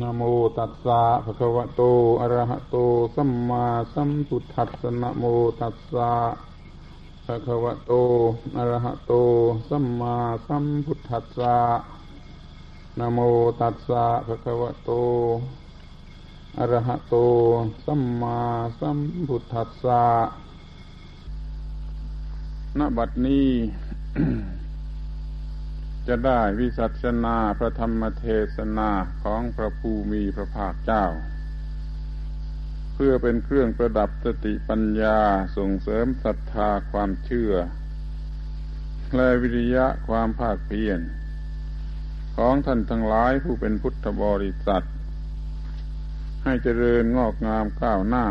นะโมตัสสะภะคะวะโตอะระหะโตสัมมาสัมพุทธัสสะนะโมตัสสะภะคะวะโตอะระหะโตสัมมาสัมพุทธัสสะนะโมตัสสะภะคะวะโตอะระหะโตสัมมาสัมพุทธัสสะณบัดนี้ จะได้วิสัชนาพระธรรมเทศนาของพระภูมิพระภาคเจ้า เพื่อเป็นเครื่องประดับสติปัญญาส่งเสริมศรัทธาความเชื่อ และวิริยะความภาคเพียรของท่านทั้งหลายผู้เป็นพุทธบริษัท ให้เจริญงอกงามก้าวหน้า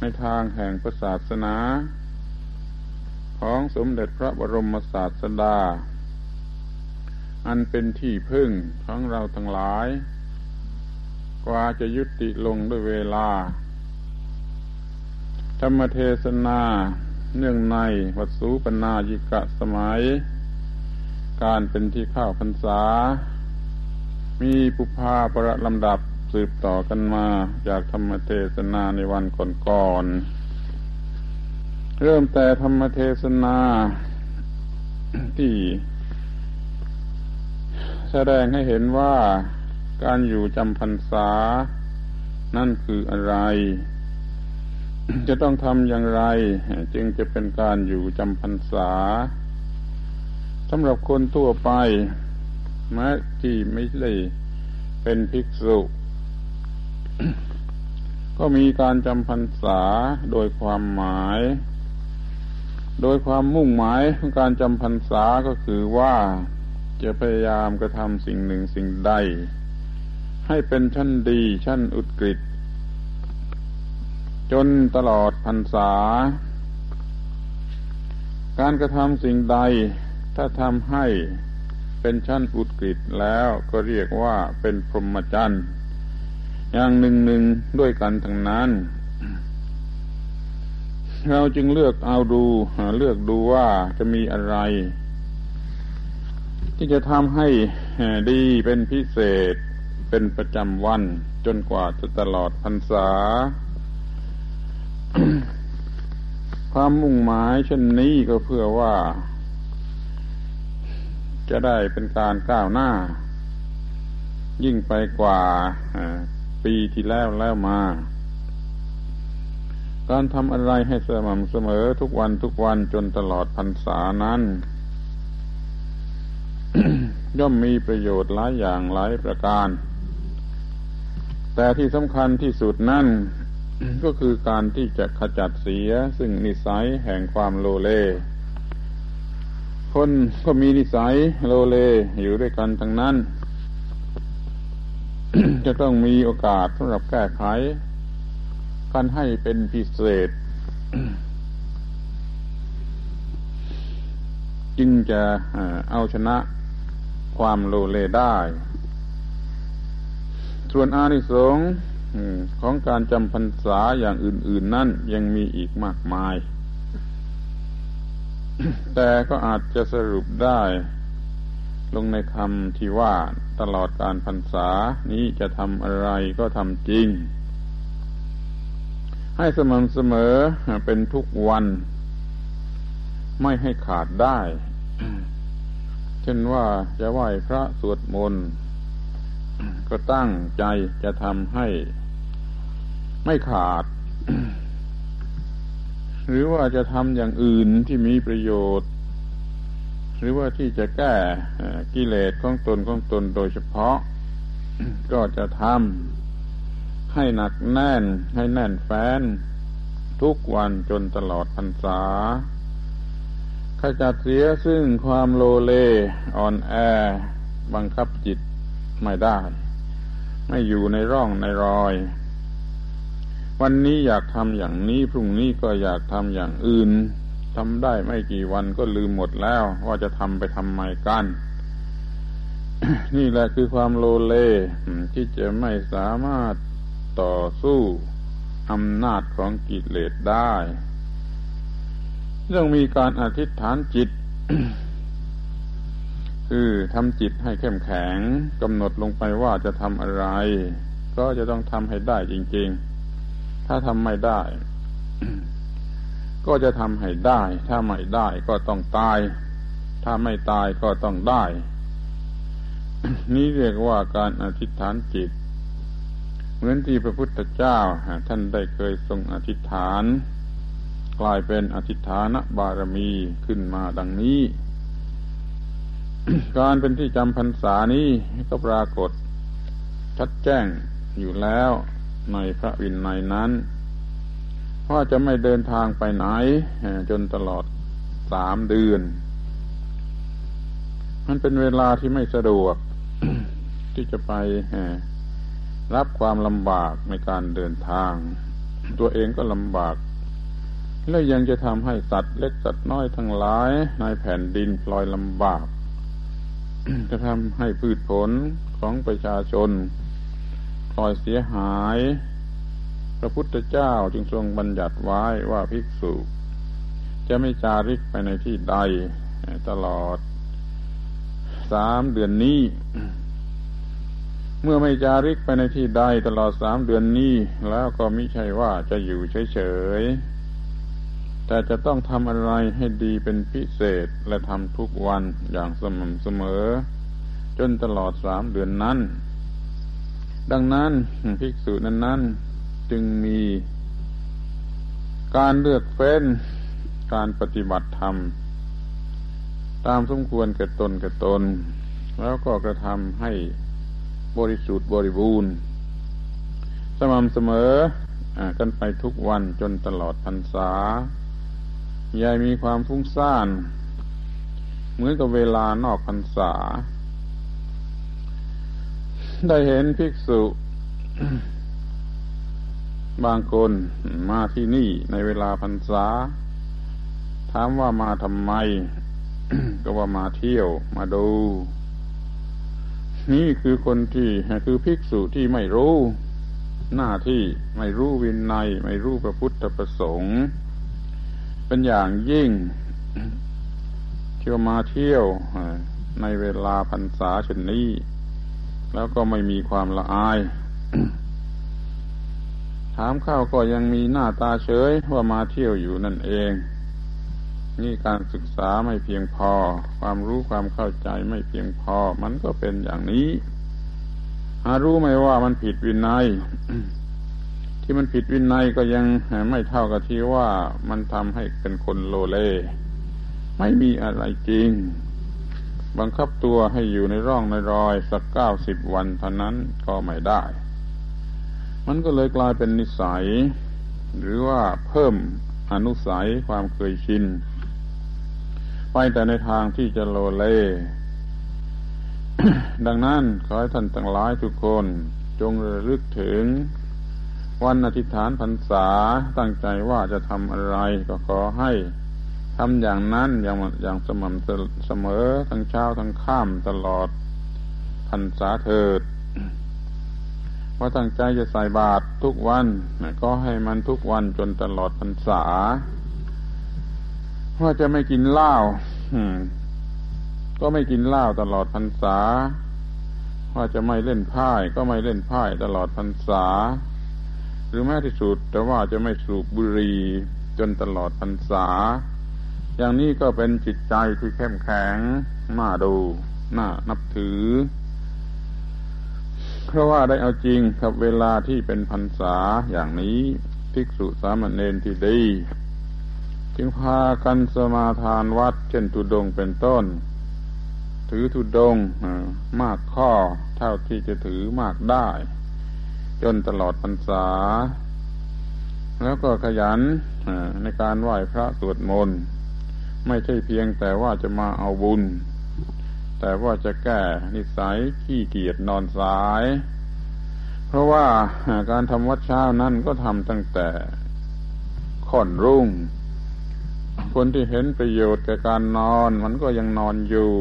ในทางแห่งศาสนา ของสมเด็จพระบรมศาสดา อันเป็นที่พึ่งของเราทั้งหลาย กว่าจะยุติลงด้วยเวลา ธรรมเทศนาเนื่องในวัดสูปนายิกะสมัย การเป็นที่ข้าวพรรษา มีปุพาประลำดับสืบต่อกันมาจากธรรมเทศนาในวันก่อนๆเริ่มแต่ธรรมเทศนาที่ แสดงให้เห็นว่าการอยู่จำพรรษา นั่นคืออะไร จะต้องทำอย่างไร จึงจะเป็นการอยู่จำพรรษาสำหรับคนทั่วไปแม้ที่ไม่ได้เป็นภิกษุ ก็มีการจำพรรษาโดยความหมาย โดยความมุ่งหมายของการจำพรรษาก็คือว่า จะพยายามกระทำสิ่งหนึ่งสิ่งใด ให้เป็นชั้นดีชั้นอุดกฤษจนตลอดพรรษา การกระทำสิ่งใด ถ้าทำให้เป็นชั้นอุดกฤษแล้วก็เรียกว่าเป็นพรหมจรรย์อย่างหนึ่งหนึ่งด้วยกันทั้งนั้น เราจึงเลือกเอาดู เลือกดูว่าจะมีอะไร ที่จะทำให้ดีเป็นพิเศษเป็นประจำวัน จนกว่าจะตลอดพรรษา ความมุ่งหมายเช่นนี้ก็เพื่อว่า จะได้เป็นการก้าวหน้า ยิ่งไปกว่าปีที่แล้วแล้วมา การทำอะไรให้สม่ำเสมอทุกวันทุกวันจนตลอดพรรษานั้น ย่อมมีประโยชน์หลายอย่างหลายประการ แต่ที่สำคัญที่สุดนั่นก็คือการที่จะขจัดเสียซึ่งนิสัยแห่งความโลเล คนก็มีนิสัยโลเลอยู่ด้วยกันทั้งนั้น จะต้องมีโอกาสสำหรับแก้ไขกันให้เป็นพิเศษ จึงจะเอาชนะ ความโลเลได้ ส่วนอานิสงส์ของการจำพรรษาอย่างอื่น ๆ นั่นยังมีอีกมากมาย แต่ก็อาจจะสรุปได้ ลงในคำที่ว่าตลอดการพรรษานี้จะทำอะไรก็ทำจริง ให้สม่ำเสมอเป็นทุกวัน ไม่ให้ขาดได้ ช่นว่าจะไหว้พระสวดมนต์ก็ตั้งใจจะทำให้ไม่ขาด หรือว่าจะทำอย่างอื่นที่มีประโยชน์ หรือว่าที่จะแก้กิเลสของตนของตนโดยเฉพาะ ก็จะทำให้หนักแน่นให้แน่นแฟ้น ทุกวันจนตลอดพรรษา ขจัดเสียซึ่งความโลเลอ่อนแอ บังคับจิตไม่ได้ ไม่อยู่ในร่องในรอย วันนี้อยากทำอย่างนี้พรุ่งนี้ก็อยากทำอย่างอื่นทำได้ไม่กี่วันก็ลืมหมดแล้ว ว่าจะทำไปทำไมกัน นี่แหละคือความโลเลที่จะไม่สามารถต่อสู้อำนาจของกิเลสได้ ต้องมีการอธิษฐานจิต คือทำจิตให้เข้มแข็งกำหนดลงไปว่าจะทำอะไร ก็จะต้องทำให้ได้จริง ๆ ถ้าทำไม่ได้ ก็จะทำให้ได้ ถ้าไม่ได้ก็ต้องตาย ถ้าไม่ตายก็ต้องได้ นี่เรียกว่าการอธิษฐานจิต เหมือนที่พระพุทธเจ้าท่านได้เคยทรงอธิษฐาน กลายเป็นอธิษฐานบารมีขึ้นมาดังนี้ การเป็นที่จำพรรษานี้ก็ปรากฏชัดแจ้งอยู่แล้วในพระวินัยนั้นว่าจะไม่เดินทางไปไหน จนตลอดสามเดือน มันเป็นเวลาที่ไม่สะดวก ที่จะไปรับความลำบากในการเดินทาง ตัวเองก็ลำบาก และยังจะทำให้สัตว์เล็กสัตว์น้อยทั้งหลายในแผ่นดินพลอยลำบาก จะทำให้พืชผลของประชาชนพลอยเสียหาย พระพุทธเจ้าจึงทรงบัญญัติไว้ว่าภิกษุ จะไม่จาริกไปในที่ใดตลอดสามเดือนนี้ เมื่อไม่จาริกไปในที่ใดตลอดสามเดือนนี้ แล้วก็ม่ใช่ว่าจะอยู่เฉยๆ แต่จะต้องทำอะไรให้ดีเป็นพิเศษและทำทุกวันอย่างสม่ำเสมอ จนตลอดสามเดือนนั้น ดังนั้นภิกษุนั้นนั้นจึงมีการเลือกเฟ้นการปฏิบัติธรรม ตามสมควรแก่ตนแก่ตน แล้วก็กระทำให้บริสุทธิ์บริบูรณ์ สม่ำเสมอกันไปทุกวันจนตลอดพรรษา ยายมีความฟุ้งซ่าน เหมือนกับเวลานอกพรรษา ได้เห็นภิกษุ บางคนมาที่นี่ในเวลาพรรษา ถามว่ามาทำไม ก็ว่ามาเที่ยวมาดู นี่คือคนที่คือภิกษุที่ไม่รู้ หน้าที่ไม่รู้วินัย ไม่รู้พระพุทธประสงค์ เป็นอย่างยิ่งเที่ยวมาเที่ยวในเวลาพรรษาเช่นนี้ แล้วก็ไม่มีความละอาย ถามข้าวก็ยังมีหน้าตาเฉยว่ามาเที่ยวอยู่นั่นเอง นี่การศึกษาไม่เพียงพอ ความรู้ความเข้าใจไม่เพียงพอ มันก็เป็นอย่างนี้หารู้ไหมว่ามันผิดวินัย ที่มันผิดวินัยก็ยังไม่เท่ากับที่ว่ามันทำให้เป็นคนโลเล ไม่มีอะไรจริง บังคับตัวให้อยู่ในร่องในรอยสักเก้าสิบวันเท่านั้นก็ไม่ได้ มันก็เลยกลายเป็นนิสัย หรือว่าเพิ่มอนุสัยความเคยชิน ไปแต่ในทางที่จะโลเล ดังนั้นขอให้ท่านทั้งหลายทุกคนจงระลึกถึง วันอธิษฐานพรรษาตั้งใจว่าจะทำอะไรก็ขอให้ทำอย่างนั้นอย่างอย่างสม่ำเสมอทั้งเช้าทั้งค่ำตลอดพรรษาเถิด ว่าตั้งใจจะใส่บาตรทุกวันก็ให้มันทุกวันจนตลอดพรรษา ว่าจะไม่กินเหล้าก็ไม่กินเหล้าตลอดพรรษา ว่าจะไม่เล่นไพ่ก็ไม่เล่นไพ่ตลอดพรรษา หรือแม้ที่สุดแต่ว่าจะไม่สูบบุหรี่จนตลอดพรรษา อย่างนี้ก็เป็นจิตใจที่เข้มแข็งน่าดูน่านับถือ เพราะว่าได้เอาจริงกับเวลาที่เป็นพรรษาอย่างนี้ภิกษุสามเณรที่ดี จึงพากันสมาทานวัด เช่นทุดงเป็นต้น ถือทุดงมากข้อเท่าที่จะถือมากได้ จนตลอดพรรษา แล้วก็ขยันในการไหว้พระสวดมนต์ไม่ใช่เพียงแต่ว่าจะมาเอาบุญ แต่ว่าจะแก้นิสัยขี้เกียจนอนสาย เพราะว่าการทำวัดเช้านั้นก็ทำตั้งแต่ค่อนรุ่ง คนที่เห็นประโยชน์แก่การนอน มันก็ยังนอนอยู่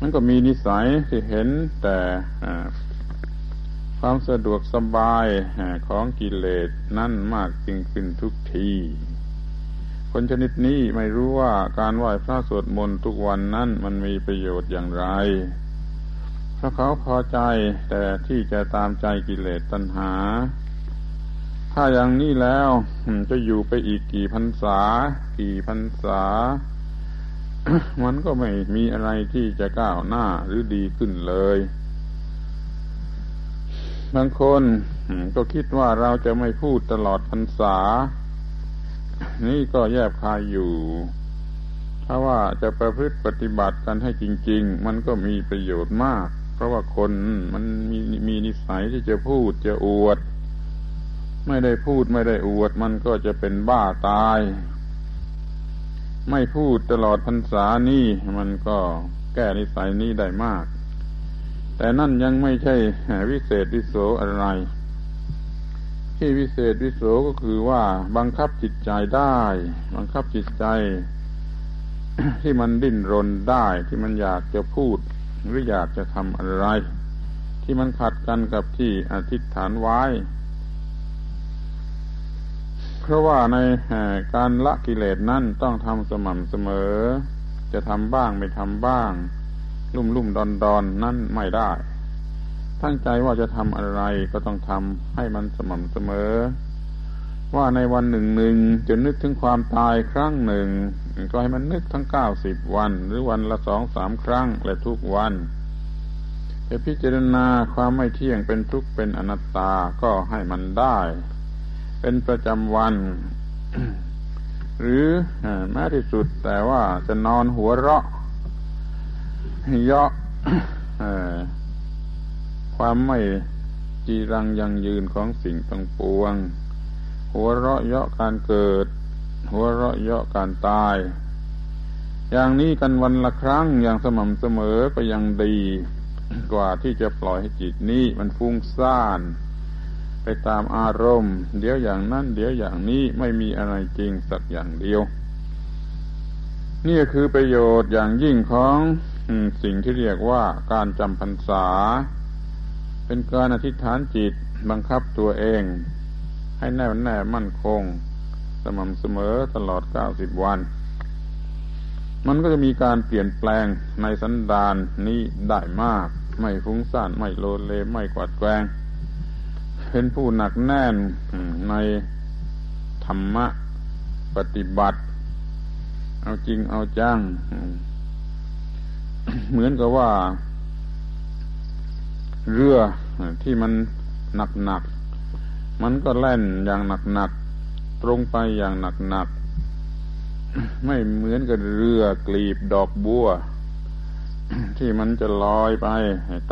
มันก็มีนิสัยที่เห็นแต่ ความสะดวกสบายของกิเลสนั่นมากจริงขึ้นทุกที คนชนิดนี้ไม่รู้ว่าการไหว้พระสวดมนต์ทุกวันนั้นมันมีประโยชน์อย่างไรพราะเขาพอใจแต่ที่จะตามใจกิเลสตัณหา ถ้าอย่างนี้แล้วจะอยู่ไปอีกกี่พรรษา กี่พรรษา มันก็ไม่มีอะไรที่จะก้าวหน้าหรือดีขึ้นเลย บางคนก็คิดว่าเราจะไม่พูดตลอดพรรษา นี่ก็แยบคายอยู่ ถ้าว่าจะประพฤติปฏิบัติกันให้จริง ๆ มันก็มีประโยชน์มาก เพราะว่าคนมันมีมีนิสัยที่จะพูดจะอวด ไม่ได้พูดไม่ได้อวด มันก็จะเป็นบ้าตาย ไม่พูดตลอดพรรษานี่มันก็แก้นิสัยนี้ได้มาก แต่นั่นยังไม่ใช่วิเศษวิโสอะไร ที่วิเศษวิโสก็คือว่าบังคับจิตใจได้ บังคับจิตใจ ที่มันดิ้นรนได้ ที่มันอยากจะพูด หรืออยากจะทำอะไร ที่มันขัดกันกับที่อธิษฐานไว้ เพราะว่าในการละกิเลสนั่นต้องทำสม่ำเสมอ จะทำบ้างไม่ทำบ้าง ลุ่มลุ่มดอนดอนนั่นไม่ได้ ตั้งใจว่าจะทำอะไรก็ต้องทำให้มันสม่ำเสมอ ว่าในวันหนึ่งหนึ่งจะนึกถึงความตายครั้งหนึ่ง ก็ให้มันนึกทั้งเก้าสิบวัน หรือวันละสองสามครั้งและทุกวันจะพิจารณาความไม่เที่ยงเป็นทุกข์เป็นอนัตตาก็ให้มันได้ เป็นประจำวัน หรือแม้ที่สุดแต่ว่าจะนอนหัวเราะ เยาะความไม่จีรังยังยืนของสิ่งต่างปวง หัวเราะเยาะการเกิด หัวเราะเยาะการตาย อย่างนี้กันวันละครั้งอย่างสม่ำเสมอก็ยังดี กว่าที่จะปล่อยให้จิตนี้มันฟุ้งซ่าน ไปตามอารมณ์ เดี๋ยวอย่างนั้น เดี๋ยวอย่างนี้ไม่มีอะไรจริงสักอย่างเดียวนี่คือประโยชน์อย่างยิ่งของ สิ่งที่เรียกว่าการจำพรรษา เป็นการอธิษฐานจิตบังคับตัวเอง ให้แน่วแน่มั่นคง สม่ำเสมอตลอดเก้าสิบวัน มันก็จะมีการเปลี่ยนแปลงในสันดานนี้ได้มาก ไม่ฟุ้งซ่านไม่โลเลไม่กวาดแกงเป็นผู้หนักแน่นในธรรมะปฏิบัติ เอาจริงเอาจัง เหมือนกับว่า เรือที่มันหนักหนักมันก็แล่นอย่างหนักหนักตรงไปอย่างหนักหนักไม่เหมือนกับเรือกลีบดอกบัว ที่มันจะลอยไป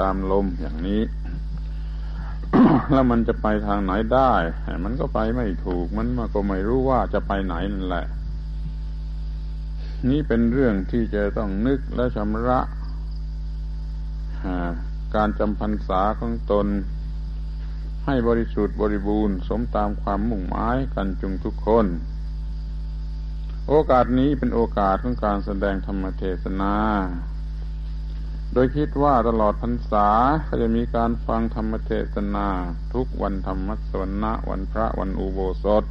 ตามลมอย่างนี้ แล้วมันจะไปทางไหนได้ มันก็ไปไม่ถูกมันก็ไม่รู้ว่าจะไปไหนนั่นแหละ นี่เป็นเรื่องที่จะต้องนึกและชำระการจำพรรษาของตน ให้บริสุทธิ์บริบูรณ์สมตามความมุ่งหมายกันจุงทุกคน โอกาสนี้เป็นโอกาสของการแสดงธรรมเทศนา โดยคิดว่าตลอดพรรษาก็จะมีการฟังธรรมเทศนา ทุกวันธรรมสวนะวันพระวันอุโบสถ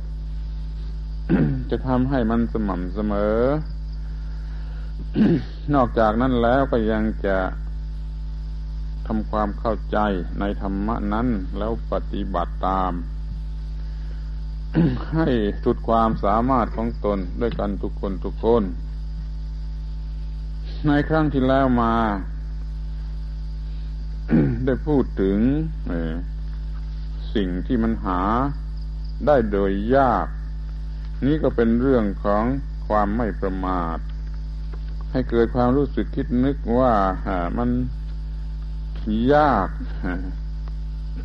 จะทำให้มันสม่ำเสมอ นอกจากนั้นแล้วก็ยังจะทำความเข้าใจในธรรมะนั้นแล้วปฏิบัติตาม ให้สุดความสามารถของตนด้วยกันทุกคนทุกคน ในครั้งที่แล้วมา ได้พูดถึงสิ่งที่มันหาได้โดยยาก นี่ก็เป็นเรื่องของความไม่ประมาท ให้เกิดความรู้สึกคิดนึกว่ามันยาก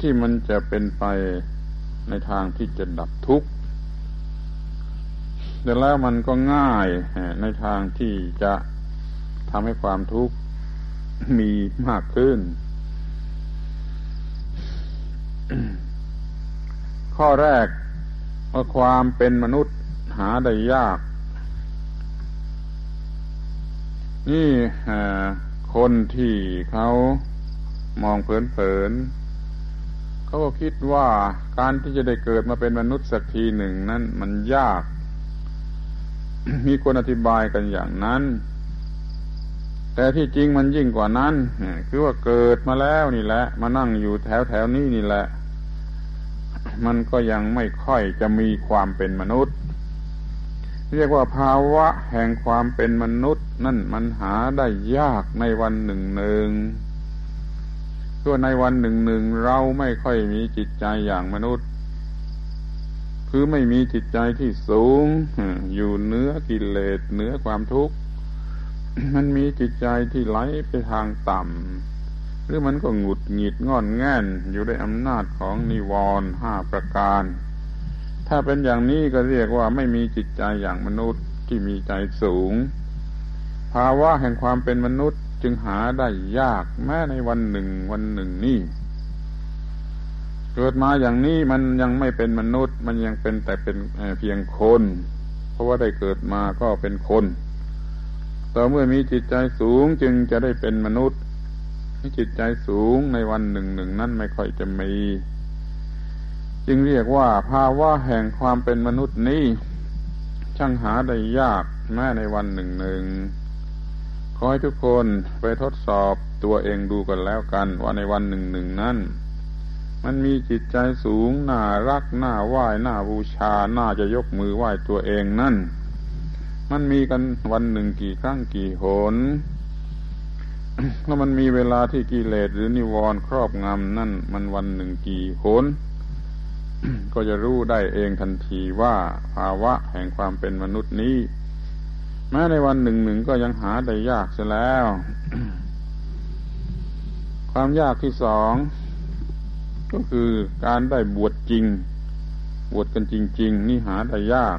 ที่มันจะเป็นไปในทางที่จะดับทุกข์แต่แล้วมันก็ง่ายในทางที่จะทำให้ความทุกข์มีมากขึ้น ข้อแรกว่าความเป็นมนุษย์หาได้ยาก นี่คนที่เขามองเผินๆเขาก็คิดว่าการที่จะได้เกิดมาเป็นมนุษย์สักทีหนึ่งนั้นมันยาก มีคนอธิบายกันอย่างนั้น แต่ที่จริงมันยิ่งกว่านั้น คือว่าเกิดมาแล้วนี่แหละ มานั่งอยู่แถวแถวนี้นี่แหละ มันก็ยังไม่ค่อยจะมีความเป็นมนุษย์ เรียกว่าภาวะแห่งความเป็นมนุษย์ นั่นมันหาได้ยากในวันหนึ่งหนึ่งตัวในวันหนึ่งหนึ่งเราไม่ค่อยมีจิตใจอย่างมนุษย์ คือไม่มีจิตใจที่สูง อยู่เนื้อกิเลสเนื้อความทุกข์ มันมีจิตใจที่ไหลไปทางต่ำหรือมันก็หงุดหงิดงอนแง่นอยู่ในอำนาจของนิวรณ์ห้าประการ ถ้าเป็นอย่างนี้ก็เรียกว่าไม่มีจิตใจอย่างมนุษย์ที่มีใจสูง ภาวะแห่งความเป็นมนุษย์จึงหาได้ยากแม้ในวันหนึ่งวันหนึ่งนี่เกิดมาอย่างนี้มันยังไม่เป็นมนุษย์ มันยังเป็นแต่เป็นเพียงคน เพราะว่าได้เกิดมาก็เป็นคนต่อเมื่อมีจิตใจสูงจึงจะได้เป็นมนุษย์จิตใจสูงในวันหนึ่งหนึ่งนั้นไม่ค่อยจะมี จึงเรียกว่าภาวะแห่งความเป็นมนุษย์นี้ช่างหาได้ยากแม้ในวันหนึ่งหนึ่งขอให้ทุกคนไปทดสอบตัวเองดูกันแล้วกัน ว่าในวันหนึ่งหนึ่งนั้น มันมีจิตใจสูงน่ารักน่าไหว้น่าบูชาน่าจะยกมือไหว้ตัวเองนั่น มันมีกันวันหนึ่งกี่ครั้งกี่หนแล้วมันมีเวลาที่กิเลสหรือนิวรณ์ครอบงำนั่น มันวันหนึ่งกี่หน ก็จะรู้ได้เองทันทีว่าภาวะแห่งความเป็นมนุษย์นี้ แม้ในวันหนึ่งหนึ่งก็ยังหาได้ยากเสียแล้ว ความยากที่สองก็คือการได้บวชจริง บวชกันจริง ๆ นี่หาได้ยาก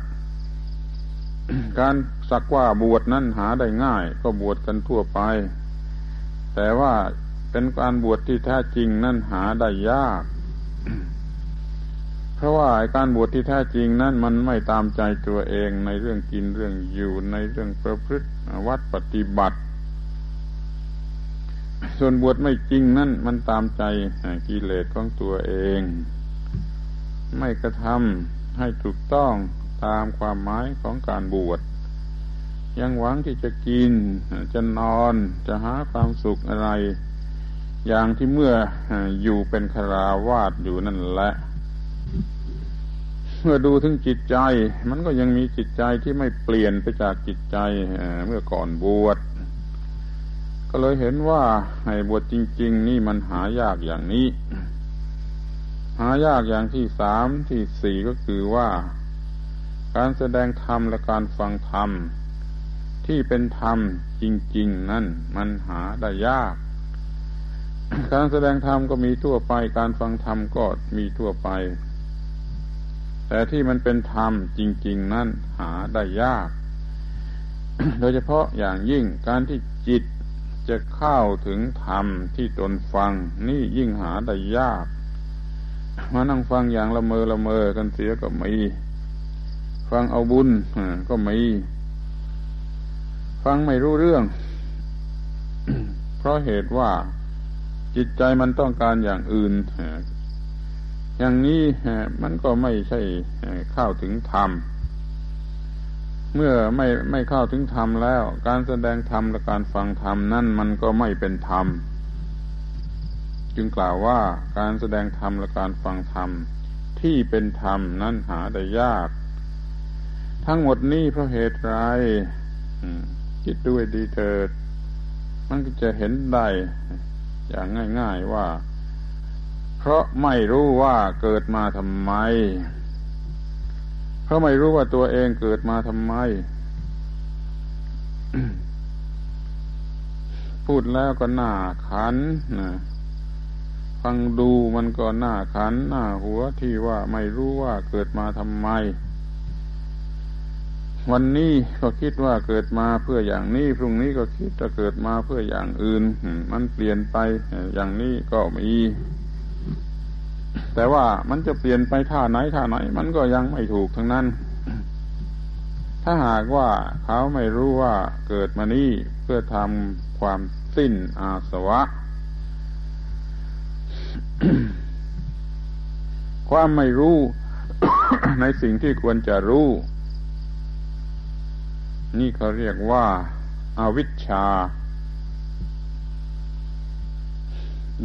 การสักว่าบวชนั้นหาได้ง่าย ก็บวชกันทั่วไป แต่ว่าเป็นการบวชที่แท้จริงนั่นหาได้ยาก เพราะว่าการบวชที่แท้จริงนั้นมันไม่ตามใจตัวเองในเรื่องกินเรื่องอยู่ในเรื่องประพฤติวัดปฏิบัติ ส่วนบวชไม่จริงนั่นมันตามใจกิเลสของตัวเอง ไม่กระทำให้ถูกต้องตามความหมายของการบวชยังหวังที่จะกิน จะนอนจะหาความสุขอะไร อย่างที่เมื่ออยู่เป็นคราวาสอยู่นั่นแหละ เมื่อดูถึงจิตใจ มันก็ยังมีจิตใจที่ไม่เปลี่ยนไปจากจิตใจเมื่อก่อนบวชก็เลยเห็นว่าให้บวชจริง ๆ นี่มันหายากอย่างนี้ หายากอย่างที่สามที่สี่ก็คือว่า การแสดงธรรมและการฟังธรรม ที่เป็นธรรมจริง ๆ นั่นมันหาได้ยาก การแสดงธรรมก็มีทั่วไป การฟังธรรมก็มีทั่วไป แต่ที่มันเป็นธรรมจริง ๆ นั่นหาได้ยาก โดยเฉพาะอย่างยิ่งการที่จิตจะเข้าถึงธรรมที่ตนฟัง นี่ยิ่งหาได้ยาก มานั่งฟังอย่างละเมอละเมอกันเสียก็มี ฟังเอาบุญก็มี ฟังไม่รู้เรื่อง เพราะเหตุว่าจิตใจมันต้องการอย่างอื่น อย่างนี้มันก็ไม่ใช่เข้าถึงธรรม เมื่อไม่ไม่เข้าถึงธรรมแล้ว การแสดงธรรมและการฟังธรรมนั่นมันก็ไม่เป็นธรรม จึงกล่าวว่าการแสดงธรรมและการฟังธรรมที่เป็นธรรมนั้นหาได้ยาก ทั้งหมดนี้เพราะเหตุไรคิดด้วยดีเถิด มันก็จะเห็นได้อย่างง่าย ๆว่า เพราะไม่รู้ว่าเกิดมาทำไม เพราะไม่รู้ว่าตัวเองเกิดมาทำไม พูดแล้วก็หน้าขันนะฟังดูมันก็หน้าขันหน้าหัวที่ว่าไม่รู้ว่าเกิดมาทำไม วันนี้ก็คิดว่าเกิดมาเพื่ออย่างนี้พรุ่งนี้ก็คิดจะเกิดมาเพื่ออย่างอื่น มันเปลี่ยนไปอย่างนี้ก็มี แต่ว่ามันจะเปลี่ยนไปท่าไหนท่าไหน มันก็ยังไม่ถูกทั้งนั้น ถ้าหากว่าเขาไม่รู้ว่าเกิดมานี่เพื่อทำความสิ้นอาสวะ ความไม่รู้ในสิ่งที่ควรจะรู้ นี่เขาเรียกว่าอาวิชชา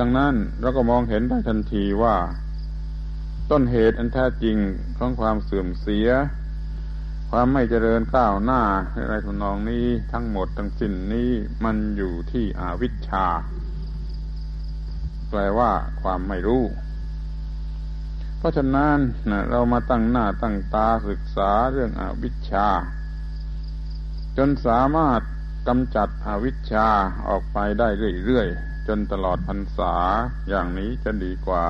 ดังนั้นเราก็มองเห็นได้ทันทีว่า ต้นเหตุอันแท้จริงของความเสื่อมเสีย ความไม่เจริญก้าวหน้าอะไรทำนองนี้ทั้งหมดทั้งสิ้นนี้มันอยู่ที่อวิชชา แปลว่าความไม่รู้ เพราะฉะนั้นเรามาตั้งหน้าตั้งตาศึกษาเรื่องอวิชชา จนสามารถกำจัดอวิชชาออกไปได้เรื่อยๆ จนตลอดพรรษาอย่างนี้จะดีกว่า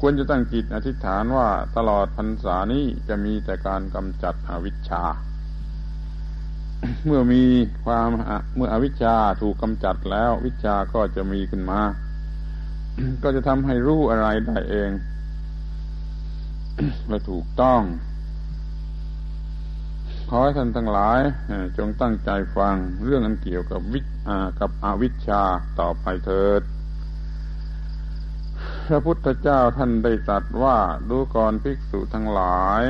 ควรจะตั้งจิตอธิษฐานว่าตลอดพรรษานี้จะมีแต่การกำจัดอวิชชา เมื่อมีความเมื่ออวิชชาถูกกำจัดแล้ววิชาก็จะมีขึ้นมา ก็จะทำให้รู้อะไรได้เองและถูกต้อง ขอให้ท่านทั้งหลายจงตั้งใจฟังเรื่องอันเกี่ยวกับวิกับอวิชชาต่อไปเถิด พระพุทธเจ้าท่านได้ตรัสว่าดูก่อนภิกษุทั้งหลาย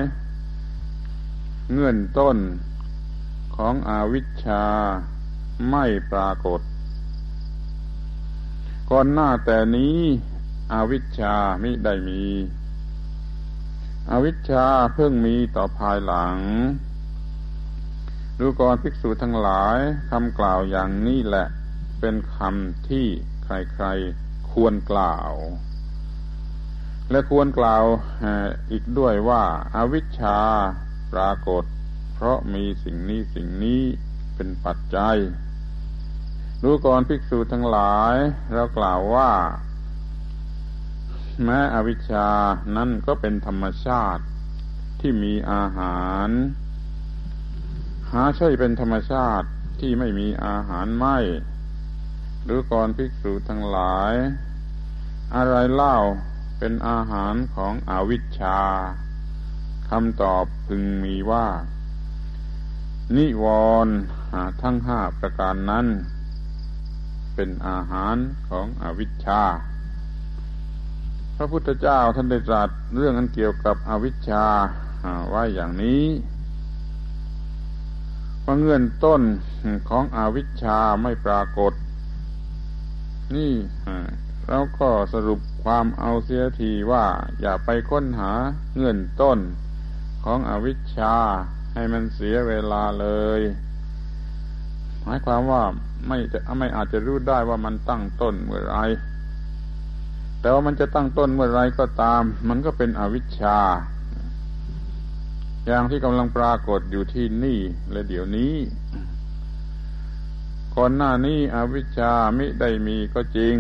เงื่อนต้นของอวิชชาไม่ปรากฏ ก่อนหน้าแต่นี้อวิชชามิได้มี อวิชชาเพิ่งมีต่อภายหลัง ดูก่อนภิกษุทั้งหลายคำกล่าวอย่างนี้แหละ เป็นคำที่ใครๆควรกล่าว และควรกล่าวอีกด้วยว่าอาวิชชาปรากฏ เพราะมีสิ่งนี้สิ่งนี้เป็นปัจจัยดูก่อนภิกษุทั้งหลายเรากล่าวว่าแม้อวิชชานั้นก็เป็นธรรมชาติที่มีอาหาร หาใช่เป็นธรรมชาติที่ไม่มีอาหารไม่ หรือก่อนภิกษุทั้งหลาย อะไรเล่าเป็นอาหารของอวิชชาคำตอบพึงมีว่า นิวรณ์ทั้งห้าประการนั้น เป็นอาหารของอวิชชา พระพุทธเจ้าท่านได้ตรัสเรื่องอันเกี่ยวกับอวิชชาไว้อย่างนี้ ว่าเงื่อนต้นของอวิชชาไม่ปรากฏ นี่เราก็สรุปความเอาเสียทีว่า อย่าไปค้นหาเงื่อนต้นของอวิชชาให้มันเสียเวลาเลย หมายความว่าไม่จะไม่อาจจะรู้ได้ว่ามันตั้งต้นเมื่อไร แต่ว่ามันจะตั้งต้นเมื่อไรก็ตาม มันก็เป็นอวิชชา อย่างที่กำลังปรากฏอยู่ที่นี่ และเดี๋ยวนี้ก่อนหน้านี้อวิชชาไม่ได้มีก็จริง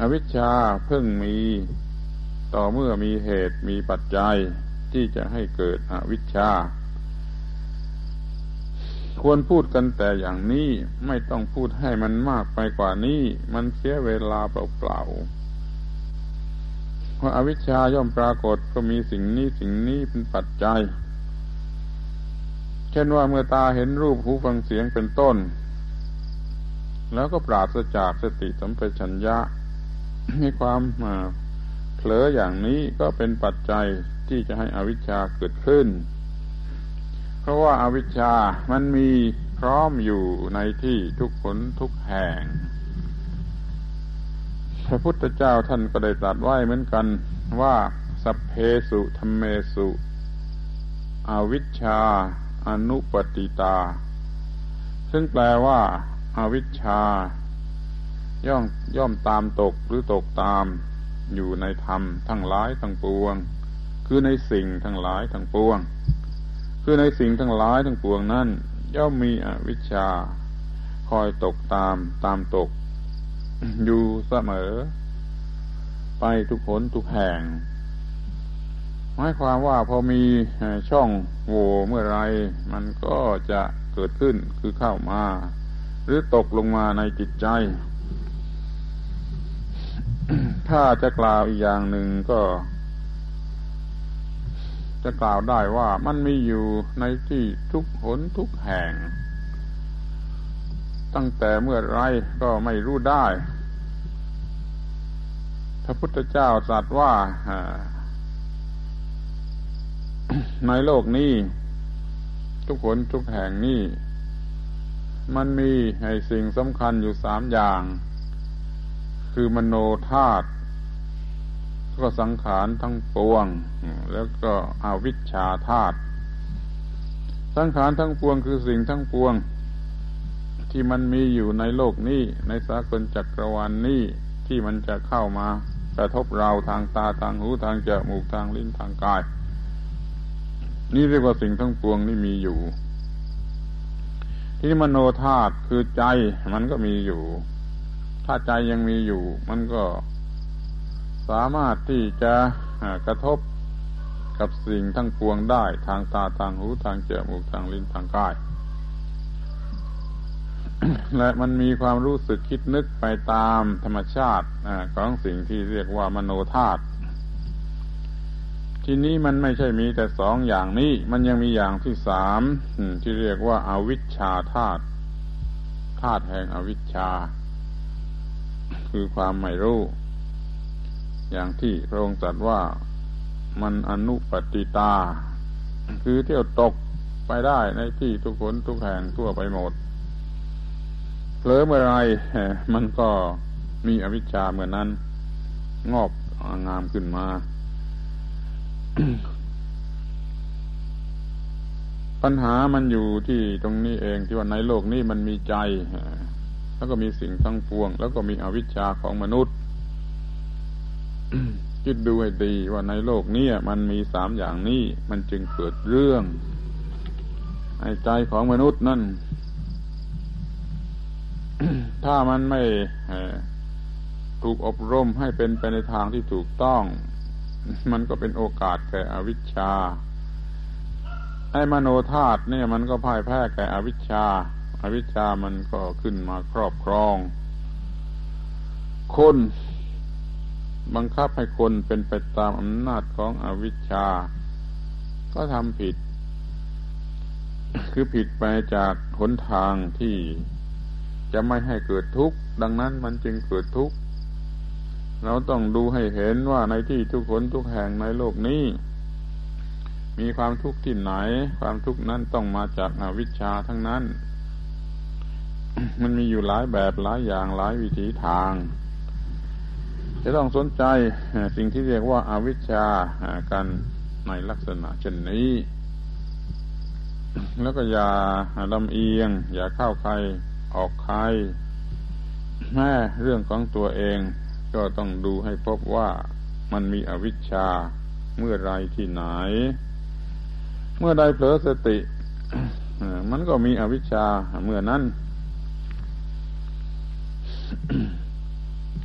อวิชชาเพิ่งมีต่อเมื่อมีเหตุมีปัจจัยที่จะให้เกิดอวิชชา ควรพูดกันแต่อย่างนี้ไม่ต้องพูดให้มันมากไปกว่านี้ มันเสียเวลาเปล่าๆ ราอาวิชชาย่อมปรากฏก็มีสิ่งนี้สิ่งนี้เป็นปัจจัย เช่นว่าเมื่อตาเห็นรูปหูฟังเสียงเป็นต้น แล้วก็ปราศจากสติสัมปชัญญะมีความเผลออย่างนี้ก็เป็นปัจจัยที่จะให้อวิชชาเกิดขึ้น เพราะว่าอาวิชชามันมีพร้อมอยู่ในที่ทุกคนทุกแห่ง พระพุทธเจ้าท่านก็ได้ตรัสไว้เหมือนกันว่าสัพเพสุธรรมเมสุอวิชชาอนุปติตา ซึ่งแปลว่าอาวิชชา ย่อมย่อมตามตกหรือตกตาม อยู่ในธรรมทั้งหลายทั้งปวง คือในสิ่งทั้งหลายทั้งปวง คือในสิ่งทั้งหลายทั้งปวงนั้น ย่อมมีอวิชชา คอยตกตามตามตก อยู่เสมอ ไปทุกผลทุกแห่งหมายความว่าพอมีช่องโหว่เมื่อไร มันก็จะเกิดขึ้นคือเข้ามา หรือตกลงมาในจิตใจ ถ้าจะกล่าวอีกอย่างหนึ่งก็ จะกล่าวได้ว่ามันมีอยู่ในที่ทุกหนทุกแห่ง ตั้งแต่เมื่อไรก็ไม่รู้ได้พระพุทธเจ้าตรัสว่าในโลกนี้ ทุกคนทุกแห่งนี้ มันมีให้สิ่งสำคัญอยู่สามอย่าง คือมโนธาตุก็สังขารทั้งปวง แล้วก็อวิชชาธาตุสังขารทั้งปวงคือสิ่งทั้งปวง ที่มันมีอยู่ในโลกนี้ ในสากลจักรวาลนนี้ที่มันจะเข้ามากระทบเราทางตาทางหูทางจมูกทางลิ้นทางกาย นี่เรียกว่าสิ่งทั้งปวงนี่มีอยู่ ที่มโนธาตุคือใจมันก็มีอยู่ ถ้าใจยังมีอยู่ มันก็สามารถที่จะกระทบกับสิ่งทั้งปวงได้ ทางตาทางหูทางจมูกทางลิ้นทางกาย และมันมีความรู้สึกคิดนึกไปตามธรรมชาติของสิ่งที่เรียกว่ามโนธาตุทีนี้มันไม่ใช่มีแต่สองอย่างนี้ มันยังมีอย่างที่สามที่เรียกว่าอาวิชชาธาตุธาตุแห่งอวิชชา คือความไม่รู้ อย่างที่พระองค์ตรัสว่ามันอนุปติตา คือเที่ยวตกไปได้ในที่ทุกคนทุกแห่งทั่วไปหมด ผลอเมื่อไรมันก็มีอวิชชาเมื่อนั้น งอกงามขึ้นมา ปัญหามันอยู่ที่ตรงนี้เองที่ว่าในโลกนี้มันมีใจ แล้วก็มีสิ่งทั้งปวง แล้วก็มีอวิชชาของมนุษย์คิดดูให้ดีว่าในโลกนี้มันมีสามอย่างนี้ มันจึงเกิดเรื่องไอ้ใจของมนุษย์นั่น ถ้ามันไม่ถูกอบรมให้เป็นไปในทางที่ถูกต้อง มันก็เป็นโอกาสแก่อวิชชาไอ้มโนธาตุเนี่ยมันก็พ่ายแพ้แก่อวิชชาอาวิชชามันก็ขึ้นมาครอบครอง คนบังคับให้คนเป็นไปตามอำนาจของอวิชชา ก็ทำผิด คือผิดไปจากหนทางที่ จะไม่ให้เกิดทุกข์ดังนั้นมันจึงเกิดทุกข์เราต้องดูให้เห็นว่าในที่ทุกคนทุกแห่งในโลกนี้ มีความทุกข์ที่ไหน ความทุกข์นั้นต้องมาจากอวิชชาทั้งนั้น มันมีอยู่หลายแบบหลายอย่างหลายวิธีทาง จะต้องสนใจสิ่งที่เรียกว่าอาวิชชากันในลักษณะเช่นนี้ แล้วก็อย่าลำเอียง อย่าเข้าใคร ออกใครแม่เรื่องของตัวเองก็ต้องดูให้พบว่ามันมีอวิชชาเมื่อไรที่ไหน เมื่อใดเผลอสติ มันก็มีอวิชชาเมื่อนั้น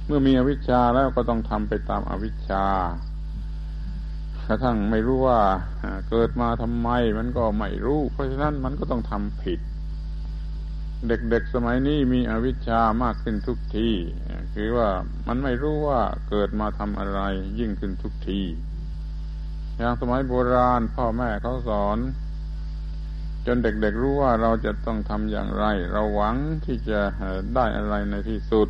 เมื่อมีอวิชชาแล้วก็ต้องทำไปตามอวิชชากระทั่งไม่รู้ว่าเกิดมาทำไม มันก็ไม่รู้ เพราะฉะนั้นมันก็ต้องทำผิด เด็กๆสมัยนี้มีอวิชชามากขึ้นทุกที คือว่ามันไม่รู้ว่าเกิดมาทำอะไรยิ่งขึ้นทุกที อย่างสมัยโบราณพ่อแม่เขาสอน จนเด็กๆรู้ว่าเราจะต้องทำอย่างไร เราหวังที่จะได้อะไรในที่สุด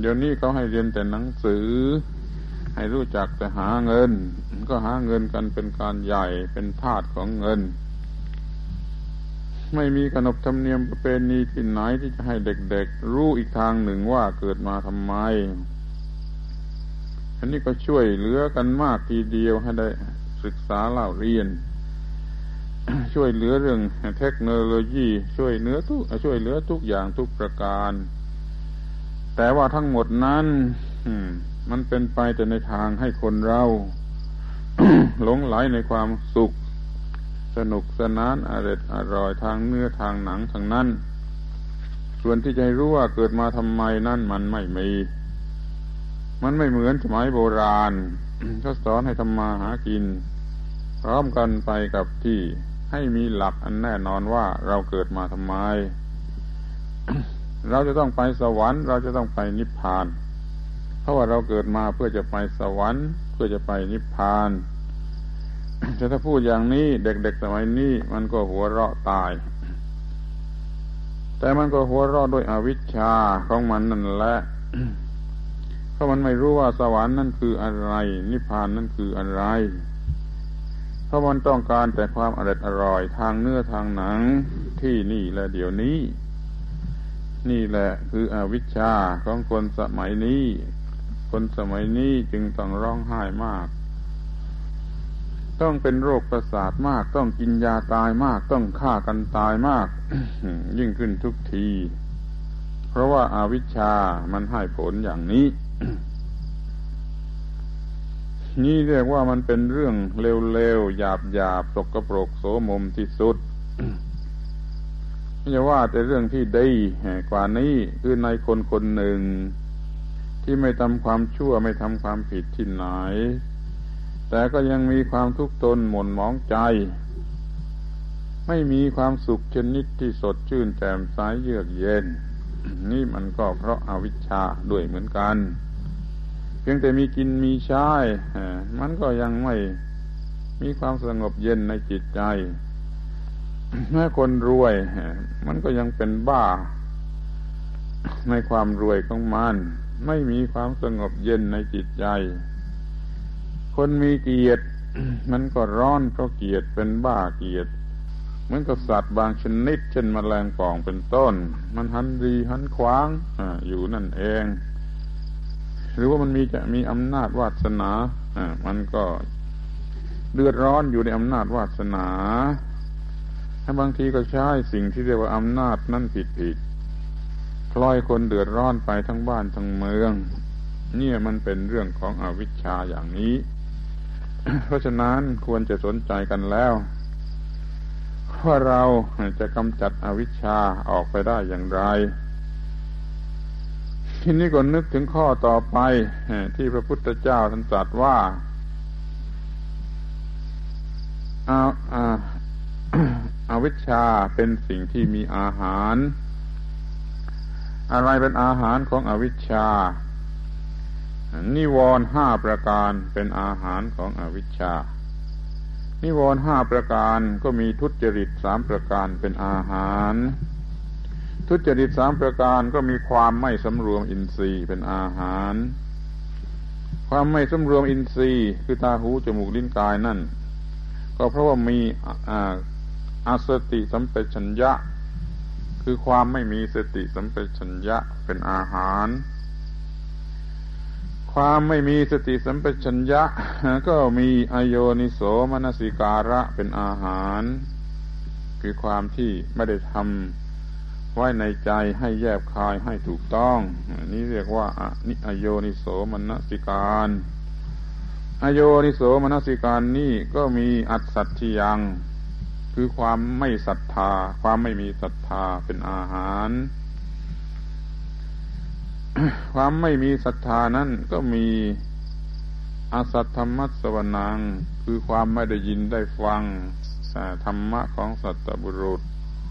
เดี๋ยวนี้เขาให้เรียนแต่หนังสือ ให้รู้จักแต่หาเงิน ก็หาเงินกันเป็นการใหญ่เป็นทาสของเงิน ไม่มีขนบธรรมเนียมประเพณีที่ไหนที่จะให้เด็กๆ รู้อีกทางหนึ่งว่าเกิดมาทำไม อันนี้ก็ช่วยเหลือกันมากทีเดียวให้ได้ศึกษาเล่าเรียน ช่วยเหลือเรื่องเทคโนโลยี ช่วยเนื้อทุกช่วยเหลือทุกอย่างทุกประการ แต่ว่าทั้งหมดนั้นมันเป็นไปแต่ในทางให้คนเรา หลงไหลในความสุข สนุกสนานอร่อยอร่อยทางเนื้อทางหนังทางนั้น ส่วนที่จะให้รู้ว่าเกิดมาทำไมนั่นมันไม่มี มันไม่เหมือนสมัยโบราณเขาสอนให้ทำมาหากิน พร้อมกันไปกับที่ให้มีหลักอันแน่นอนว่าเราเกิดมาทำไม เราจะต้องไปสวรรค์เราจะต้องไปนิพพาน เพราะว่าเราเกิดมาเพื่อจะไปสวรรค์ เพื่อจะไปนิพพาน แต่ถ้าพูดอย่างนี้เด็กๆสมัยนี้มันก็หัวเราะตาย แต่มันก็หัวเราะด้วยอวิชชาของมันนั่นแหละเพราะมันไม่รู้ว่าสวรรค์นั่นคืออะไร นิพพานนั่นคืออะไร เพราะมันต้องการแต่ความอร่อยอร่อยทางเนื้อทางหนังที่นี่และเดี๋ยวนี้ นี่แหละคืออวิชชาของคนสมัยนี้ คนสมัยนี้จึงต้องร้องไห้มาก ต้องเป็นโรคประสาทมาก ต้องกินยาตายมาก ต้องฆ่ากันตายมาก ยิ่งขึ้นทุกที เพราะว่าอาวิชชามันให้ผลอย่างนี้ นี่เรียกว่ามันเป็นเรื่องเร็วๆหยาบๆสกปรกโสมมที่สุดไม่ใช่ว่าแต่เรื่องที่ดีกว่านี้คือในคนคนหนึ่ง ที่ไม่ทำความชั่วไม่ทำความผิดที่ไหน แต่ก็ยังมีความทุกข์ตนหม่นหมองใจ ไม่มีความสุขชนิดที่สดชื่นแจ่มใสเยือกเย็น นี่มันก็เพราะอาวิชชาด้วยเหมือนกัน เพียงแต่มีกินมีใช้มันก็ยังไม่มีความสงบเย็นในจิตใจแม้คนรวย มันก็ยังเป็นบ้า ในความรวยของมัน ไม่มีความสงบเย็นในจิตใจ คนมีเกียรติมันก็ร้อนเพราะเกียรติเป็นบ้าเกียรติเหมือนกับสัตว์บางชนิด เช่นมแมลงป่องเป็นต้น มันหันดีหันขวางออยู่นั่นเอง หรือว่ามันมีจะมีอำนาจวาสนาอ่ามันก็เดือดร้อนอยู่ในอำนาจวาสนาถ้าบางทีก็ใช้สิ่งที่เรียกว่าอำนาจนั่นผิดผิดพลอยคนเดือดร้อนไปทั้งบ้านทั้งเมือง เนี่ยมันเป็นเรื่องของอวิชชาอย่างนี้ เพราะฉะนั้นควรจะสนใจกันแล้วว่าเราจะกำจัดอวิชชาออกไปได้อย่างไร ทีนี้ก็นึกถึงข้อต่อไปที่พระพุทธเจ้าท่านตรัสว่าอาอาอาวิชชาเป็นสิ่งที่มีอาหาร อะไรเป็นอาหารของอวิชชา นิวรณ์ห้าประการเป็นอาหารของอวิชชา นิวรณ์ห้าประการก็มีทุจริตสามประการเป็นอาหาร ทุจริตสามประการก็มีความไม่สำรวมอินทรีย์เป็นอาหาร ความไม่สำรวมอินทรีย์คือตาหูจมูกลิ้นกายนั่น ก็เพราะว่ามีอาสติสัมปชัญญะ คือความไม่มีสติสัมปชัญญะเป็นอาหาร ความไม่มีสติสัมปชัญญะ ก็มีอโยนิโสมนสิการะเป็นอาหาร คือความที่ไม่ได้ทำไว้ในใจให้แยบคายให้ถูกต้อง นี่เรียกว่านิอโยนิโสมนสิการอโยนิโสมนสิการนี่ก็มีอัตสัตที่ยัง คือความไม่ศรัทธา ความไม่มีศรัทธาเป็นอาหาร ความไม่มีศรัทธานั้นก็มีอาสัตธรรมัสวนัง คือความไม่ได้ยินได้ฟังธรรมะของสัตบุรุษ